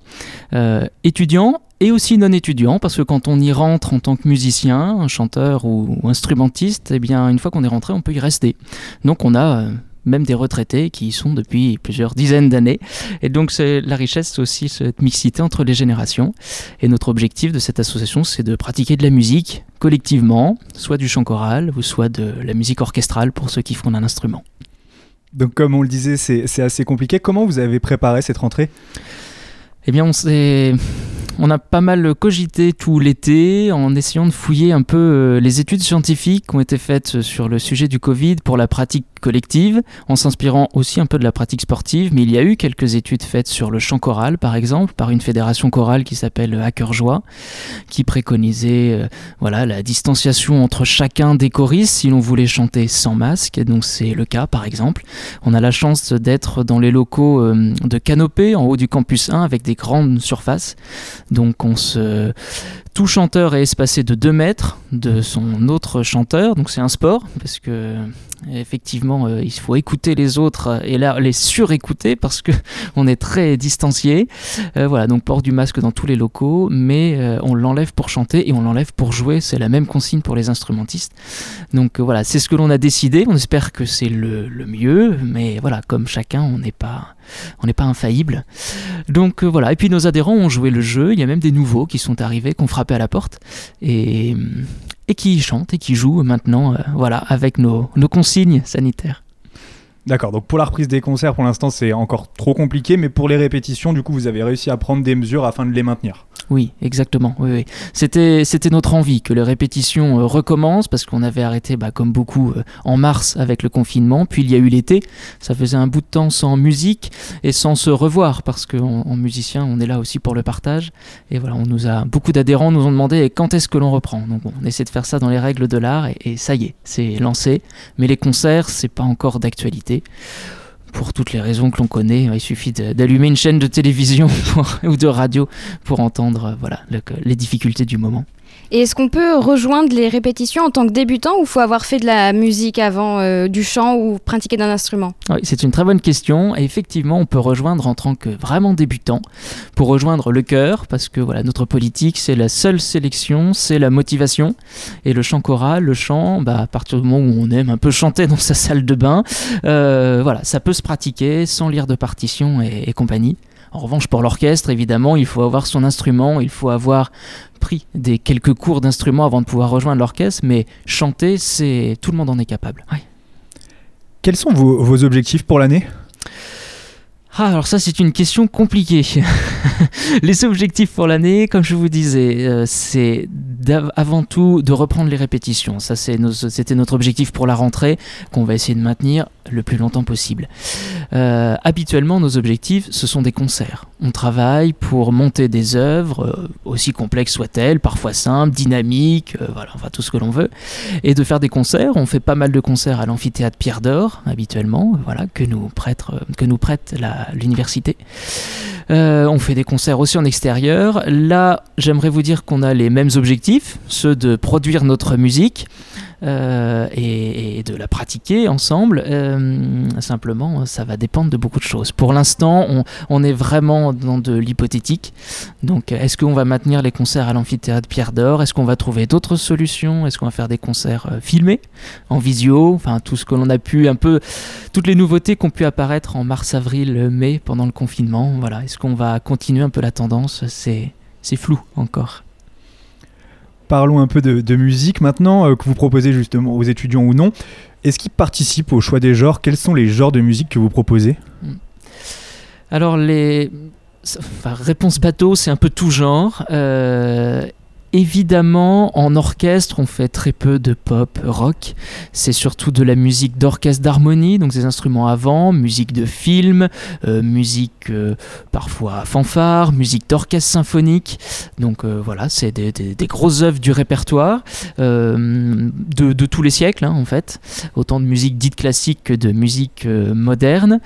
euh, étudiants et aussi non étudiants, parce que quand on y rentre en tant que musicien, un chanteur ou, instrumentiste, eh bien, une fois qu'on est rentré, on peut y rester. Donc on a euh, même des retraités qui y sont depuis plusieurs dizaines d'années. Et donc c'est la richesse aussi cette mixité entre les générations. Et notre objectif de cette association, c'est de pratiquer de la musique collectivement, soit du chant choral ou soit de la musique orchestrale pour ceux qui font un instrument. Donc comme on le disait, c'est assez compliqué. Comment vous avez préparé cette rentrée? Eh bien, on s'est on a pas mal cogité tout l'été en essayant de fouiller un peu euh, les études scientifiques qui ont été faites sur le sujet du Covid pour la pratique collective, en s'inspirant aussi un peu de la pratique sportive, mais il y a eu quelques études faites sur le chant choral, par exemple, par une fédération chorale qui s'appelle Hacker Joie, qui préconisait euh, voilà, la distanciation entre chacun des choristes si l'on voulait chanter sans masque, donc c'est le cas par exemple. On a la chance d'être dans les locaux euh, de Canopée, en haut du campus 1, avec des grandes surfaces, donc on se tout chanteur est espacé de 2 mètres de son autre chanteur, donc c'est un sport, parce que effectivement euh, il faut écouter les autres et là les surécouter parce que on est très distancié. Euh, voilà, donc port du masque dans tous les locaux, mais euh, on l'enlève pour chanter et on l'enlève pour jouer, c'est la même consigne pour les instrumentistes. Donc voilà, c'est ce que l'on a décidé, on espère que c'est le, le mieux, mais voilà, comme chacun, on n'est pas on n'est pas infaillible. Donc euh, voilà, et puis nos adhérents ont joué le jeu, il y a même des nouveaux qui sont arrivés, qui ont frappé à la porte, et, et qui chantent et qui jouent maintenant, euh, voilà, avec nos, nos consignes sanitaires. D'accord, donc pour la reprise des concerts, pour l'instant, c'est encore trop compliqué, mais pour les répétitions, du coup, vous avez réussi à prendre des mesures afin de les maintenir. Oui, exactement. Oui, oui. C'était, notre envie que les répétitions euh, recommencent parce qu'on avait arrêté, bah, comme beaucoup, euh, en mars avec le confinement. Puis il y a eu l'été. Ça faisait un bout de temps sans musique et sans se revoir parce qu'en en musicien, on est là aussi pour le partage. Et voilà, on nous a beaucoup d'adhérents nous ont demandé quand est-ce que l'on reprend? Donc on essaie de faire ça dans les règles de l'art et ça y est, c'est lancé. Mais les concerts, c'est pas encore d'actualité pour toutes les raisons que l'on connaît. Il suffit d'allumer une chaîne de télévision ou de radio pour entendre voilà, le- les difficultés du moment. Et est-ce qu'on peut rejoindre les répétitions en tant que débutant ou faut avoir fait de la musique avant, euh, du chant ou pratiquer d'un instrument? Oui, c'est une très bonne question. Et effectivement, on peut rejoindre en tant que vraiment débutant pour rejoindre le chœur, parce que voilà, notre politique, c'est la seule sélection, c'est la motivation. Et le chant choral, le chant, bah, à partir du moment où on aime un peu chanter dans sa salle de bain, euh, voilà, ça peut se pratiquer sans lire de partition et, et compagnie. En revanche, pour l'orchestre, évidemment, il faut avoir son instrument, il faut avoir pris des quelques cours d'instrument avant de pouvoir rejoindre l'orchestre, mais chanter, c'est tout le monde en est capable. Ouais. Quels sont vos, vos objectifs pour l'année? Ah, alors ça, c'est une question compliquée. les objectifs pour l'année, comme je vous disais, euh, c'est avant tout de reprendre les répétitions. Ça, c'était notre objectif pour la rentrée, qu'on va essayer de maintenir le plus longtemps possible. Euh, habituellement, nos objectifs, ce sont des concerts. On travaille pour monter des œuvres, euh, aussi complexes soient-elles, parfois simples, dynamiques, euh, voilà, enfin tout ce que l'on veut, et de faire des concerts. On fait pas mal de concerts à l'amphithéâtre Pierre d'Or, habituellement, voilà, que nous prête, que l'université. On fait des concerts aussi en extérieur. Là, j'aimerais vous dire qu'on a les mêmes objectifs, ceux de produire notre musique euh, et, de la pratiquer ensemble. Euh, simplement, ça va dépendre de beaucoup de choses. Pour l'instant, on, on est vraiment dans de l'hypothétique. Donc, est-ce qu'on va maintenir les concerts à l'amphithéâtre Pierre d'Or? Est-ce qu'on va trouver d'autres solutions? Est-ce qu'on va faire des concerts euh, filmés, en visio? Enfin, tout ce que l'on a pu, un peu, toutes les nouveautés qui ont pu apparaître en mars, avril, mai, pendant le confinement. Voilà, est-ce qu'on va continuer un peu la tendance? C'est flou encore. Parlons un peu de, musique maintenant, euh, que vous proposez justement aux étudiants ou non. Est-ce qu'ils participent au choix des genres? Quels sont les genres de musique que vous proposez? Alors, les. réponse bateau, c'est un peu tout genre. Euh, Évidemment, en orchestre, on fait très peu de pop, rock. C'est surtout de la musique d'orchestre d'harmonie, donc des instruments avant, musique de film, euh, musique euh, parfois fanfare, musique d'orchestre symphonique. Donc euh, voilà, c'est des, grosses œuvres du répertoire de, tous les siècles, hein, en fait. Autant de musique dite classique que de musique moderne.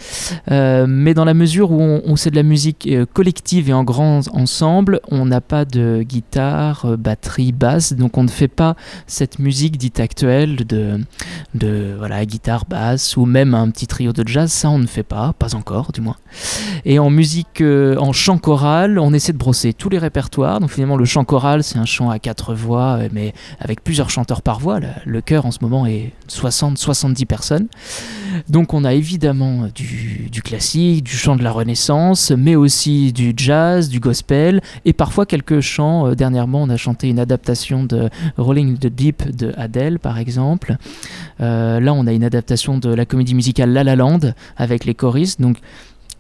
Mais dans la mesure où on, on- c'est de la musique collective et en grand ensemble, on n'a pas de guitare, batterie, basse, donc on ne fait pas cette musique dite actuelle de, de voilà, guitare, basse ou même un petit trio de jazz, ça on ne fait pas, pas encore du moins. Et en musique, euh, en chant choral, on essaie de brosser tous les répertoires. Donc finalement, le chant choral, c'est un chant à quatre voix, euh, mais avec plusieurs chanteurs par voix. Le, le chœur en ce moment est 60-70 personnes. Donc on a évidemment du, du classique, du chant de la Renaissance, mais aussi du jazz, du gospel, et parfois quelques chants. Euh, dernièrement, on a chanté une adaptation de Rolling the Deep de Adele, par exemple. Euh, là, on a une adaptation de la comédie musicale La La Land avec les choristes. Donc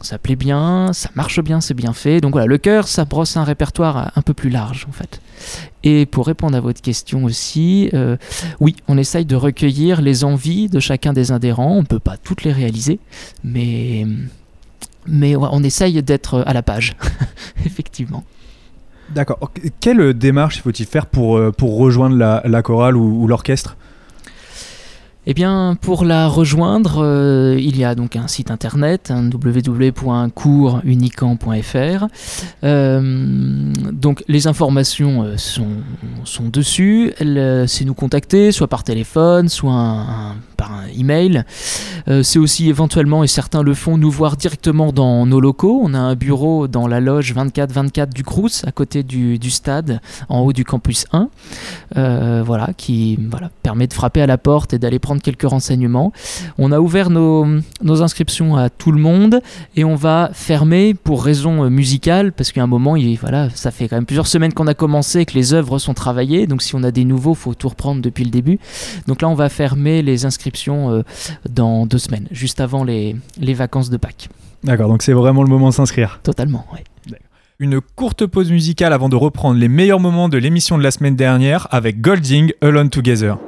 ça plaît bien, ça marche bien, c'est bien fait. Donc voilà, le chœur, ça brosse un répertoire un peu plus large en fait. Et pour répondre à votre question aussi, euh, oui, on essaye de recueillir les envies de chacun des adhérents. On ne peut pas toutes les réaliser, mais, mais on essaye d'être à la page, effectivement. D'accord. Quelle démarche faut-il faire pour, euh, rejoindre la, chorale ou, l'orchestre? Eh bien, pour la rejoindre, euh, il y a donc un site internet, hein, www.coursunican.fr. Euh, donc, les informations sont, sont dessus. C'est nous contacter, soit par téléphone, soit un, par un email. Euh, C'est aussi éventuellement, et certains le font, nous voir directement dans nos locaux. On a un bureau dans la loge 24-24 du Crous, à côté du, stade, en haut du campus 1. Euh, voilà, qui voilà, permet de frapper à la porte et d'aller prendre quelques renseignements. On a ouvert nos, inscriptions à tout le monde et on va fermer pour raison musicale parce qu'à un moment, il, voilà, ça fait quand même plusieurs semaines qu'on a commencé et que les œuvres sont travaillées. Donc si on a des nouveaux, faut tout reprendre depuis le début. Donc là, on va fermer les inscriptions euh, dans deux semaines, juste avant les, les vacances de Pâques. D'accord, donc c'est vraiment le moment de s'inscrire. Totalement, oui. Une courte pause musicale avant de reprendre les meilleurs moments de l'émission de la semaine dernière avec Golding Alone Together.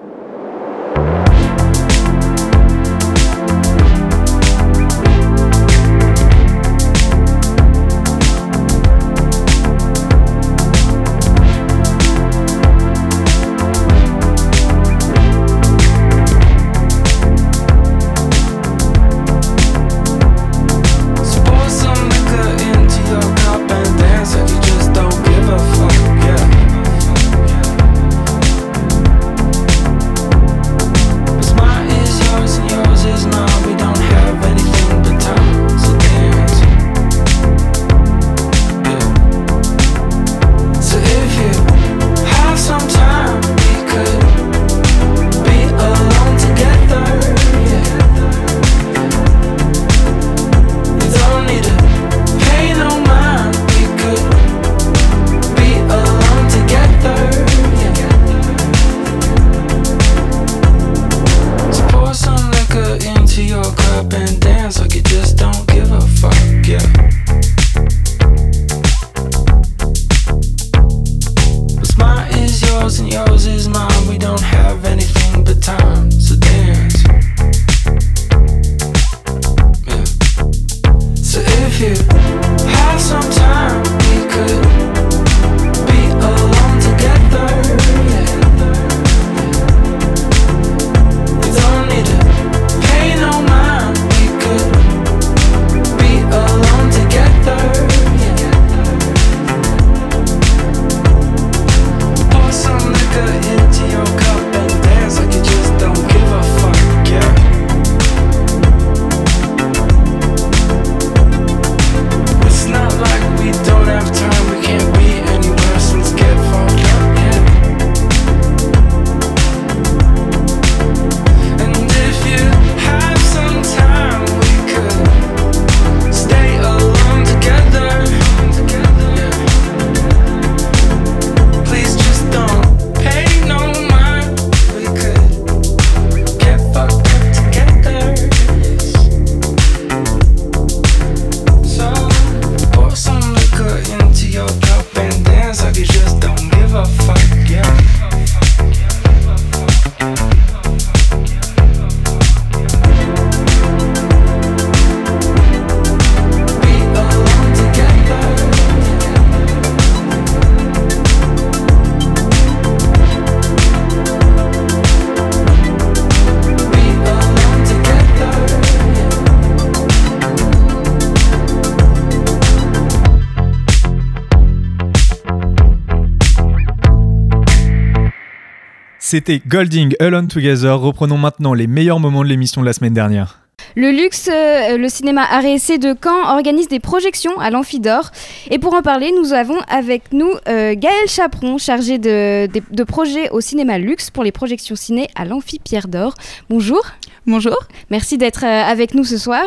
C'était Golding Alone Together. Reprenons maintenant les meilleurs moments de l'émission de la semaine dernière. Le Luxe, euh, le cinéma RSC de Caen, organise des projections à l'Amphidore. Et pour en parler, nous avons avec nous euh, Gaël Chaperon, chargé de, de, de, projet au cinéma Luxe pour les projections ciné à l'Amphi Pierre d'Or. Bonjour. Bonjour. Merci d'être euh, avec nous ce soir.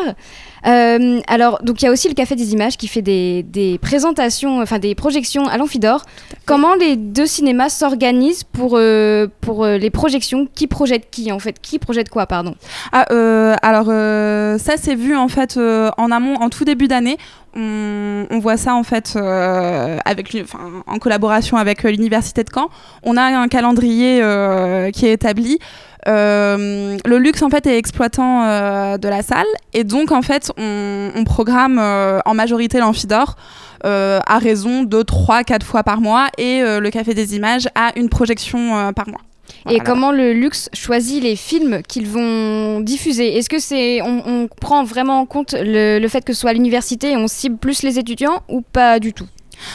Euh, alors, donc il y a aussi le Café des Images qui fait des, des présentations, enfin des projections à l'Amphidor. Comment les deux cinémas s'organisent pour, euh, pour euh, les projections? Qui projette qui en fait? Qui projette quoi, pardon? Ah, alors ça c'est vu en fait en amont, en tout début d'année. On, on voit ça en fait euh, avec, en collaboration avec l'université de Caen. On a un calendrier euh, qui est établi. Euh, le luxe en fait est exploitant euh, de la salle et donc en fait on, on programme euh, en majorité l'amphidor à raison de 3-4 fois par mois et le café des images a une projection par mois. Et Voilà. comment le luxe choisit les films qu'ils vont diffuser? Est-ce que c'est on, on prend vraiment en compte le, le fait que ce soit à l'université et on cible plus les étudiants ou pas du tout?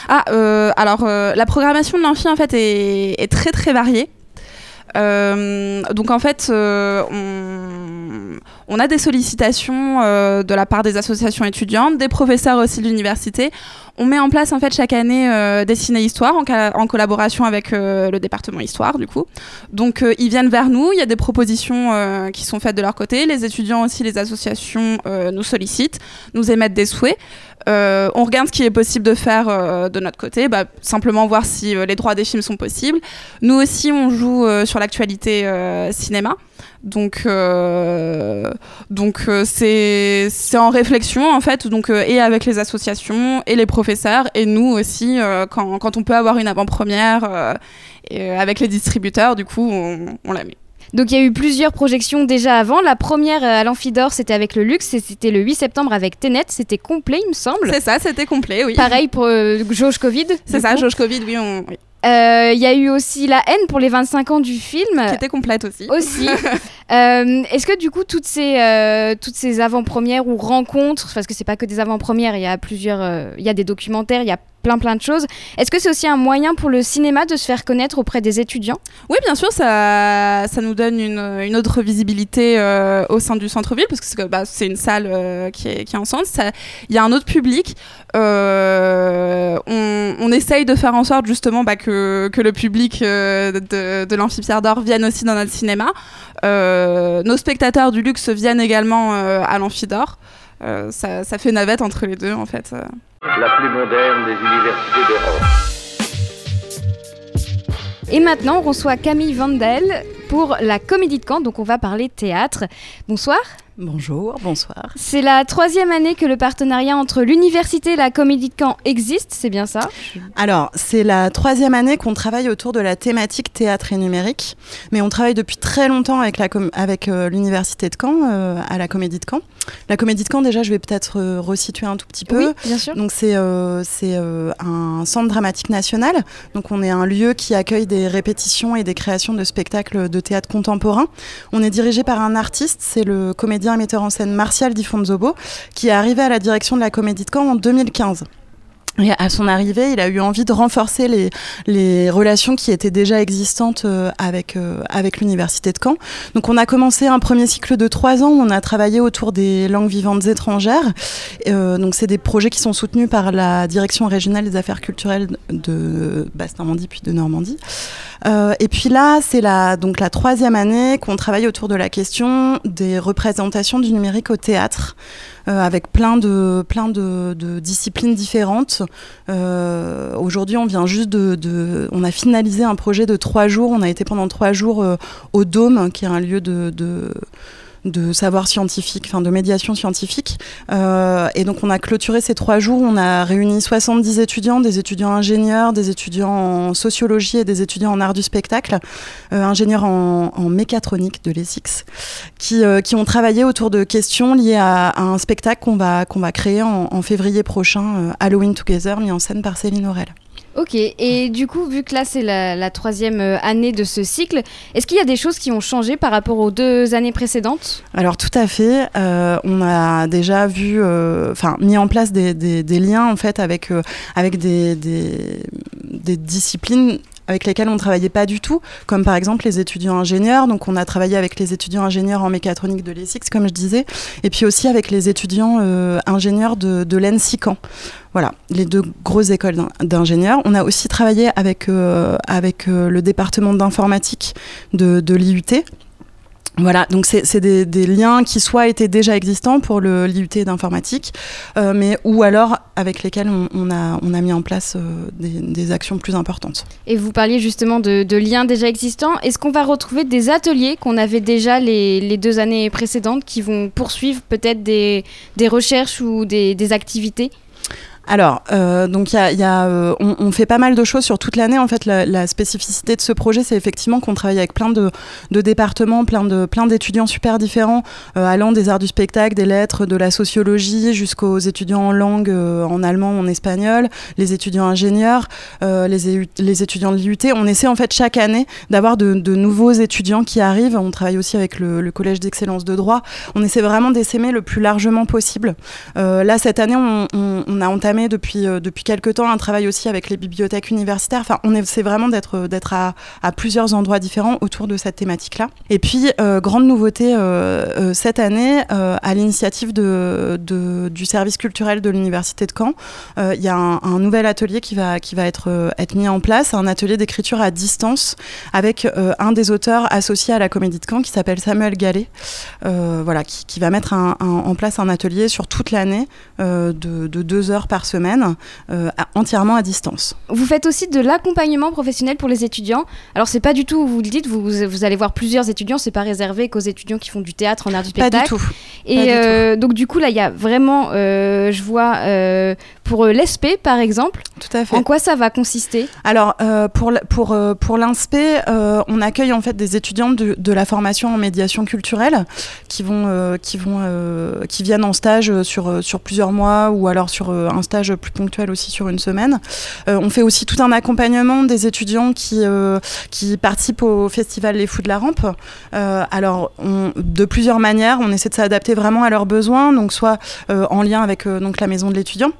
Ah, euh, alors euh, la programmation de l'amphi en fait est, est très très variée. Euh, donc en fait, euh, on, on a des sollicitations euh, de la part des associations étudiantes, des professeurs aussi de l'université. On met en place en fait chaque année euh, des ciné-histoires en, en collaboration avec euh, le département histoire du coup. Donc euh, ils viennent vers nous, il y a des propositions euh, qui sont faites de leur côté. Les étudiants aussi, les associations euh, nous sollicitent, nous émettent des souhaits. Euh, on regarde ce qui est possible de faire euh, de notre côté, bah, simplement voir si euh, les droits des films sont possibles. Nous aussi, on joue sur l'actualité cinéma. Donc, euh, donc euh, c'est c'est en réflexion en fait, donc euh, et avec les associations et les professeurs et nous aussi quand, quand on peut avoir une avant-première et, avec les distributeurs, du coup on, on la met. Donc il y a eu plusieurs projections déjà avant. La première à l'Amphidor, c'était avec le luxe et c'était le 8 septembre avec Tenet. C'était complet, il me semble. C'est ça, c'était complet, oui. Pareil pour euh, Jauge Covid. C'est ça, coup. Jauge Covid, oui, on, oui. Euh, Il y a eu aussi La haine pour les 25 ans du film. qui était complète aussi. Aussi. Euh, Est-ce que du coup toutes ces euh, toutes ces avant-premières ou rencontres, parce que c'est pas que des avant-premières, il y a plusieurs, il y a des documentaires, il y a plein plein de choses. Est-ce que c'est aussi un moyen pour le cinéma de se faire connaître auprès des étudiants? Oui, bien sûr, ça, ça nous donne une, une autre visibilité euh, au sein du centre-ville, parce que c'est bah, une salle euh, qui, est, qui est en centre. Il y a un autre public. Euh, on, on essaye de faire en sorte justement bah, que, que le public de, de l'Amphipierre d'Or vienne aussi dans notre cinéma. Nos spectateurs du luxe viennent également à l'Amphidor. Euh, ça, ça fait navette entre les deux, en fait. La plus moderne des universités d'Europe. Et maintenant, on reçoit Camille Vandel pour la Comédie de Caen, donc on va parler théâtre. Bonsoir. Bonjour, bonsoir. C'est la troisième année que le partenariat entre l'université et la Comédie de Caen existe, c'est bien ça? Alors, c'est la troisième année qu'on travaille autour de la thématique théâtre et numérique, mais on travaille depuis très longtemps avec, la com- avec euh, l'université de Caen, euh, à la Comédie de Caen. La Comédie de Caen, déjà, je vais peut-être euh, resituer un tout petit peu. Oui, bien sûr. Donc c'est un centre dramatique national. Donc on est un lieu qui accueille des répétitions et des créations de spectacles de théâtre contemporain. On est dirigé par un artiste, c'est le comédien et metteur en scène Martial Di Fonzobo, qui est arrivé à la direction de la Comédie de Caen en 2015. Et à son arrivée, il a eu envie de renforcer les, les relations qui étaient déjà existantes euh, avec, euh, avec l'Université de Caen. Donc on a commencé un premier cycle de trois ans où on a travaillé autour des langues vivantes étrangères. Euh, donc c'est des projets qui sont soutenus par la Direction régionale des affaires culturelles de Basse-Normandie puis de Normandie. Euh, et puis là, c'est la, donc la troisième année qu'on travaille autour de la question des représentations du numérique au théâtre, avec plein de, plein de, de disciplines différentes. Euh, Aujourd'hui, on vient juste de, de- On a finalisé un projet de trois jours. On a été pendant trois jours euh, au Dôme, qui est un lieu de... de de savoir scientifique, enfin de médiation scientifique. Euh, et donc on a clôturé ces trois jours, on a réuni 70 étudiants, des étudiants ingénieurs, des étudiants en sociologie et des étudiants en art du spectacle, euh, ingénieurs en, mécatronique de l'ESIX, qui, euh, qui ont travaillé autour de questions liées à, un spectacle qu'on va, va créer en, en février prochain, Halloween Together, mis en scène par Céline Aurel. Ok, et du coup, vu que là c'est la, troisième euh, année de ce cycle, est-ce qu'il y a des choses qui ont changé par rapport aux deux années précédentes? Alors tout à fait. Euh, on a déjà vu, euh, enfin mis en place des, liens en fait avec avec des disciplines avec lesquelles on ne travaillait pas du tout, comme par exemple les étudiants ingénieurs. Donc on a travaillé avec les étudiants ingénieurs en mécatronique de l'ESIX, comme je disais, et puis aussi avec les étudiants euh, ingénieurs de, de l'ENSICAN. Voilà, les deux grosses écoles d'in- d'ingénieurs. On a aussi travaillé avec, euh, avec euh, le département d'informatique de l'IUT. Voilà, donc c'est des, liens qui soit étaient déjà existants pour l'IUT d'informatique, euh, mais ou alors avec lesquels on, a, mis en place euh, des, actions plus importantes. Et vous parliez justement de, liens déjà existants. Est-ce qu'on va retrouver des ateliers qu'on avait déjà les, deux années précédentes qui vont poursuivre peut-être des, recherches ou des activités? Alors, euh, donc y a, euh, on, fait pas mal de choses sur toute l'année. En fait, la, spécificité de ce projet, c'est effectivement qu'on travaille avec plein de, départements, plein de plein d'étudiants super différents, euh, allant des arts du spectacle, des lettres, de la sociologie, jusqu'aux étudiants en langue, en allemand, en espagnol, les étudiants ingénieurs, les, étudiants de l'IUT. On essaie en fait chaque année d'avoir de, nouveaux étudiants qui arrivent. On travaille aussi avec le, collège d'excellence de droit. On essaie vraiment d'essaimer le plus largement possible. là, cette année, on a entamé depuis, euh, depuis quelques temps un travail aussi avec les bibliothèques universitaires. Enfin, on essaie vraiment d'être, d'être à, à, plusieurs endroits différents autour de cette thématique-là. Et puis, euh, grande nouveauté euh, cette année, à l'initiative de, du service culturel de l'Université de Caen, il y a un, nouvel atelier qui va, qui va être, être mis en place, un atelier d'écriture à distance avec un des auteurs associés à la Comédie de Caen qui s'appelle Samuel Gallet, voilà, qui, va mettre en place un atelier sur toute l'année de, de deux heures par semaine, euh, à, entièrement à distance. Vous faites aussi de l'accompagnement professionnel pour les étudiants. Alors c'est pas du tout, vous le dites, vous, vous allez voir plusieurs étudiants, c'est pas réservé qu'aux étudiants qui font du théâtre en art du spectacle. Pas du tout. Et pas euh, du tout. donc du coup là, il y a vraiment, euh, je vois pour l'ESP par exemple. Tout à fait. En quoi ça va consister? Alors euh, pour pour pour l'INSP, on accueille en fait des étudiants de, de, la formation en médiation culturelle qui vont qui vont qui viennent en stage sur sur plusieurs mois ou alors sur un stage plus ponctuel aussi sur une semaine. Euh, on fait aussi tout un accompagnement des étudiants qui, euh, qui participent au festival Les Fous de la Rampe. Euh, alors, on, de plusieurs manières, on essaie de s'adapter vraiment à leurs besoins, donc soit en lien avec donc, la maison de l'étudiant.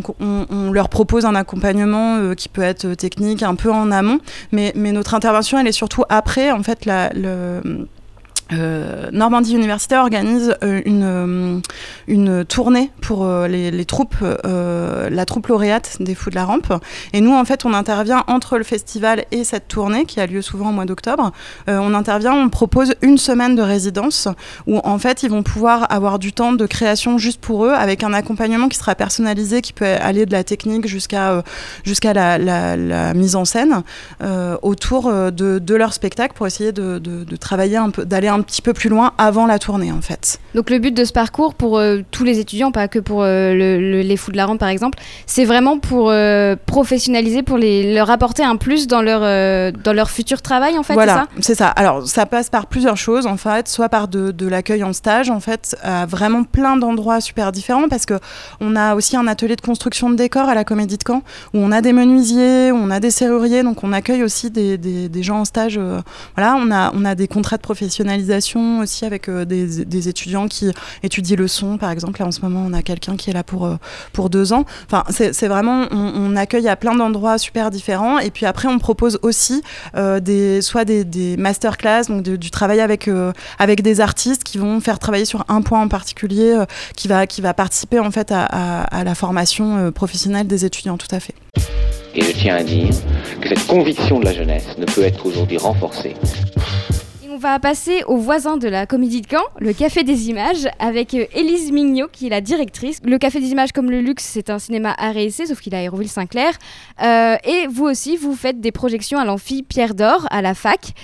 Donc, on, leur propose un accompagnement qui peut être technique, un peu en amont, mais, notre intervention, elle est surtout après, en fait, la, euh, Normandie Universitaire organise euh, une, euh, une tournée pour les, troupes, la troupe lauréate des Fous de la Rampe. Et nous, en fait, on intervient entre le festival et cette tournée qui a lieu souvent au mois d'octobre. On intervient, on propose une semaine de résidence où, en fait, ils vont pouvoir avoir du temps de création juste pour eux avec un accompagnement qui sera personnalisé, qui peut aller de la technique jusqu'à jusqu'à la, mise en scène autour de, leur spectacle pour essayer de travailler un peu, d'aller un un petit peu plus loin avant la tournée en fait. Donc le but de ce parcours pour euh, tous les étudiants, pas que pour euh, le, le, les fous de la rampe par exemple, c'est vraiment pour euh, professionnaliser, pour les, leur apporter un plus dans leur, dans leur futur travail en fait, voilà, c'est ça, ça Alors ça passe par plusieurs choses en fait, soit par de, de l'accueil en stage en fait, à vraiment plein d'endroits super différents parce que on a aussi un atelier de construction de décors à la Comédie de Caen où on a des menuisiers, on a des serruriers, donc on accueille aussi des, des, des gens en stage. voilà, on a, on a des contrats de professionnalisation aussi avec euh, des, étudiants qui étudient le son, par exemple. Là, en ce moment, on a quelqu'un qui est là pour, euh, pour deux ans. Enfin, c'est vraiment, on, accueille à plein d'endroits super différents. Et puis après, on propose aussi euh, des, soit des, des masterclass, donc du travail avec, avec des artistes qui vont faire travailler sur un point en particulier, qui, va, qui va participer en fait à, à, la formation professionnelle des étudiants, tout à fait. Et je tiens à dire que cette conviction de la jeunesse ne peut être aujourd'hui renforcée on va passer aux voisins de la Comédie de Caen, le Café des Images, avec Élise Mignot, qui est la directrice. Le Café des Images, comme le luxe, c'est un cinéma art et essai, sauf qu'il a Aéroville-Saint-Clair. Euh, et vous aussi, vous faites des projections à l'amphi Pierre d'Or, à la fac.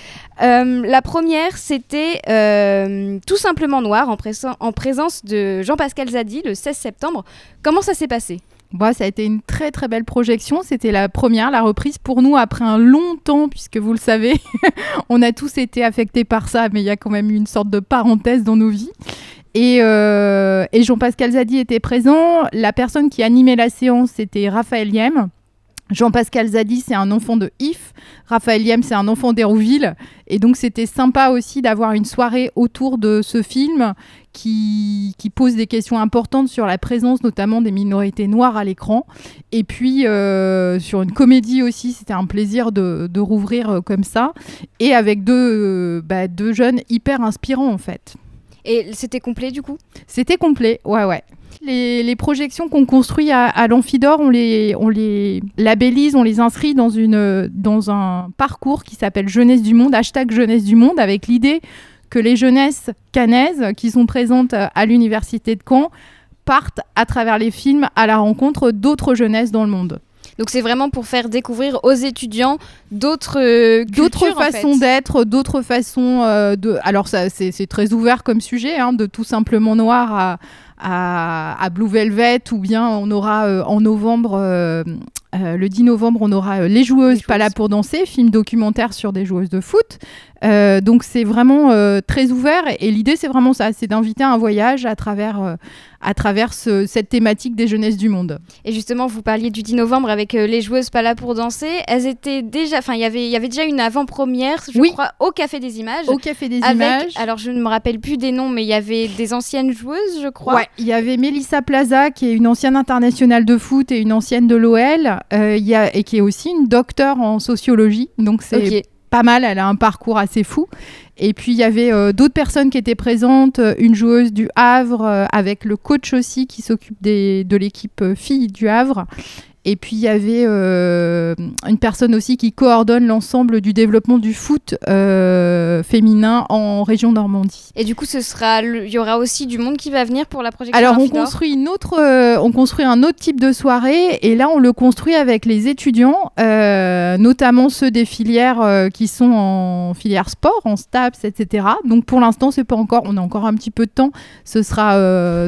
Euh, la première, c'était euh, Tout simplement Noir, en, en présence de Jean-Pascal Zadi, le 16 septembre. Comment ça s'est passé? Bon, ça a été une très très belle projection. C'était la première, la reprise pour nous après un long temps, puisque vous le savez, on a tous été affectés par ça, mais il y a quand même eu une sorte de parenthèse dans nos vies. Et, euh, et Jean-Pascal Zadi était présent. La personne qui animait la séance, c'était Raphaël Yem. Jean-Pascal Zadi, c'est un enfant de If. Raphaël Yem, c'est un enfant d'Hérouville. Et donc, c'était sympa aussi d'avoir une soirée autour de ce film qui, qui, pose des questions importantes sur la présence notamment des minorités noires à l'écran. Et puis, euh, sur une comédie aussi, c'était un plaisir de, de rouvrir euh, comme ça. Et avec deux, euh, bah, deux jeunes hyper inspirants, en fait. Et c'était complet, du coup? C'était complet, ouais, ouais. Les, les, projections qu'on construit à, à l'Amphidor, on les, on les labellise, on les inscrit dans, une, dans un parcours qui s'appelle Jeunesse du Monde, hashtag Jeunesse du Monde, avec l'idée que les jeunesses canaises qui sont présentes à l'université de Caen partent à travers les films à la rencontre d'autres jeunesses dans le monde. Donc c'est vraiment pour faire découvrir aux étudiants d'autres euh, d'autres en façons fait. d'être, d'autres façons euh, de. Alors ça, c'est c'est très ouvert comme sujet, hein, de tout simplement noir à, à, à Blue Velvet, ou bien on aura euh, en novembre. Euh, le 10 novembre, on aura euh, Les joueuses, pas là pour danser, film documentaire sur des joueuses de foot. Euh, donc c'est vraiment très ouvert et, et l'idée c'est vraiment ça, c'est d'inviter à un voyage à travers, à travers ce- cette thématique des jeunesses du monde. Et justement, vous parliez du 10 novembre avec les joueuses pas là pour danser. Elles étaient déjà, enfin, il y avait- il y avait déjà une avant-première, je Oui. crois, au Café des Images. Au Café des avec- Images. Alors, je ne me rappelle plus des noms, mais il y avait des anciennes joueuses, je crois. Ouais, il y avait Mélissa Plaza, qui est une ancienne internationale de foot et une ancienne de l'OL, y a- et qui est aussi une docteure en sociologie. Donc c'est pas mal, elle a un parcours assez fou. Et puis il y avait euh, d'autres personnes qui étaient présentes, euh, une joueuse du Havre, euh, avec le coach aussi qui s'occupe de l'équipe euh, filles du Havre. Et puis il y avait euh, une personne aussi qui coordonne l'ensemble du développement du foot euh, féminin en région Normandie. Et du coup, ce sera, il y aura aussi du monde qui va venir pour la projection. Alors on construit une autre, euh, on construit un autre type de soirée et là on le construit avec les étudiants, notamment ceux des filières qui sont en filière sport, en STAPS, etc. Donc pour l'instant c'est pas encore, on a encore un petit peu de temps. Ce sera,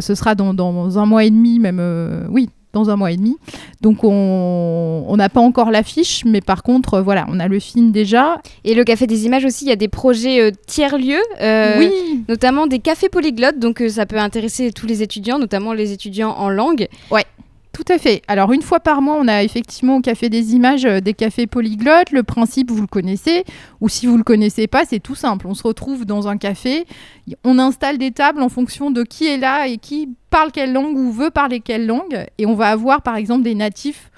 ce sera dans, dans un mois et demi, même, oui. Dans un mois et demi. Donc, on n'a pas encore l'affiche, mais par contre, euh, voilà, on a le film déjà. Et le Café des Images aussi, il y a des projets euh, tiers-lieux, euh, Oui. notamment des cafés polyglottes, donc euh, ça peut intéresser tous les étudiants, notamment les étudiants en langue. Ouais. Tout à fait. Alors une fois par mois, on a effectivement au Café des Images euh, des cafés polyglottes. Le principe, vous le connaissez, ou si vous le connaissez pas, c'est tout simple. On se retrouve dans un café, on installe des tables en fonction de qui est là et qui parle quelle langue ou veut parler quelle langue, et on va avoir par exemple des natifs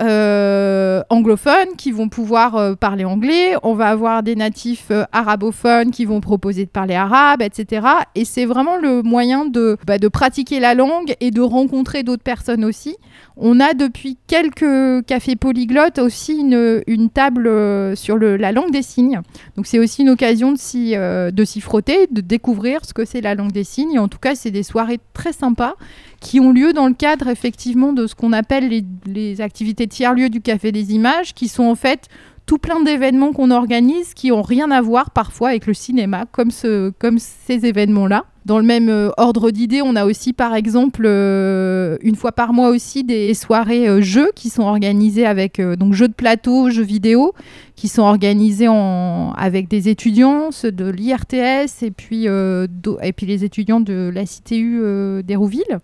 euh, anglophones qui vont pouvoir euh, parler anglais, on va avoir des natifs euh, arabophones qui vont proposer de parler arabe, etc. Et c'est vraiment le moyen de, bah, de pratiquer la langue et de rencontrer d'autres personnes aussi. On a depuis quelques cafés polyglottes aussi une, table sur la langue des signes. Donc c'est aussi une occasion de s'y de s'y frotter, de découvrir ce que c'est la langue des signes. Et en tout cas, c'est des soirées très sympas qui ont lieu dans le cadre effectivement de ce qu'on appelle les, activités tiers-lieux du Café des Images, qui sont en fait tout plein d'événements qu'on organise qui ont rien à voir parfois avec le cinéma, comme, ce, comme ces événements-là. Dans le même euh, ordre d'idées, on a aussi par exemple euh, une fois par mois aussi des soirées euh, jeux qui sont organisées avec euh, donc jeux de plateau, jeux vidéo, qui sont organisés avec des étudiants ceux de l'IRTS et puis et puis les étudiants de la CTU d'Hérouville.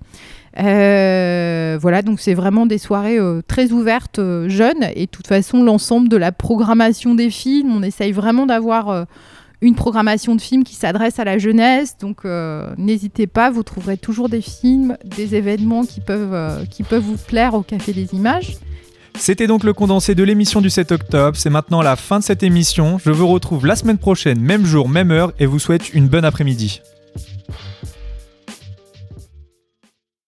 Euh, voilà, donc c'est vraiment des soirées euh, très ouvertes, euh, jeunes, et de toute façon, l'ensemble de la programmation des films, on essaye vraiment d'avoir une programmation de films qui s'adresse à la jeunesse, donc n'hésitez pas, vous trouverez toujours des films, des événements qui peuvent, qui peuvent vous plaire au Café des Images. C'était donc le condensé de l'émission du 7 octobre. C'est maintenant la fin de cette émission. Je vous retrouve la semaine prochaine, même jour, même heure, et vous souhaite une bonne après-midi.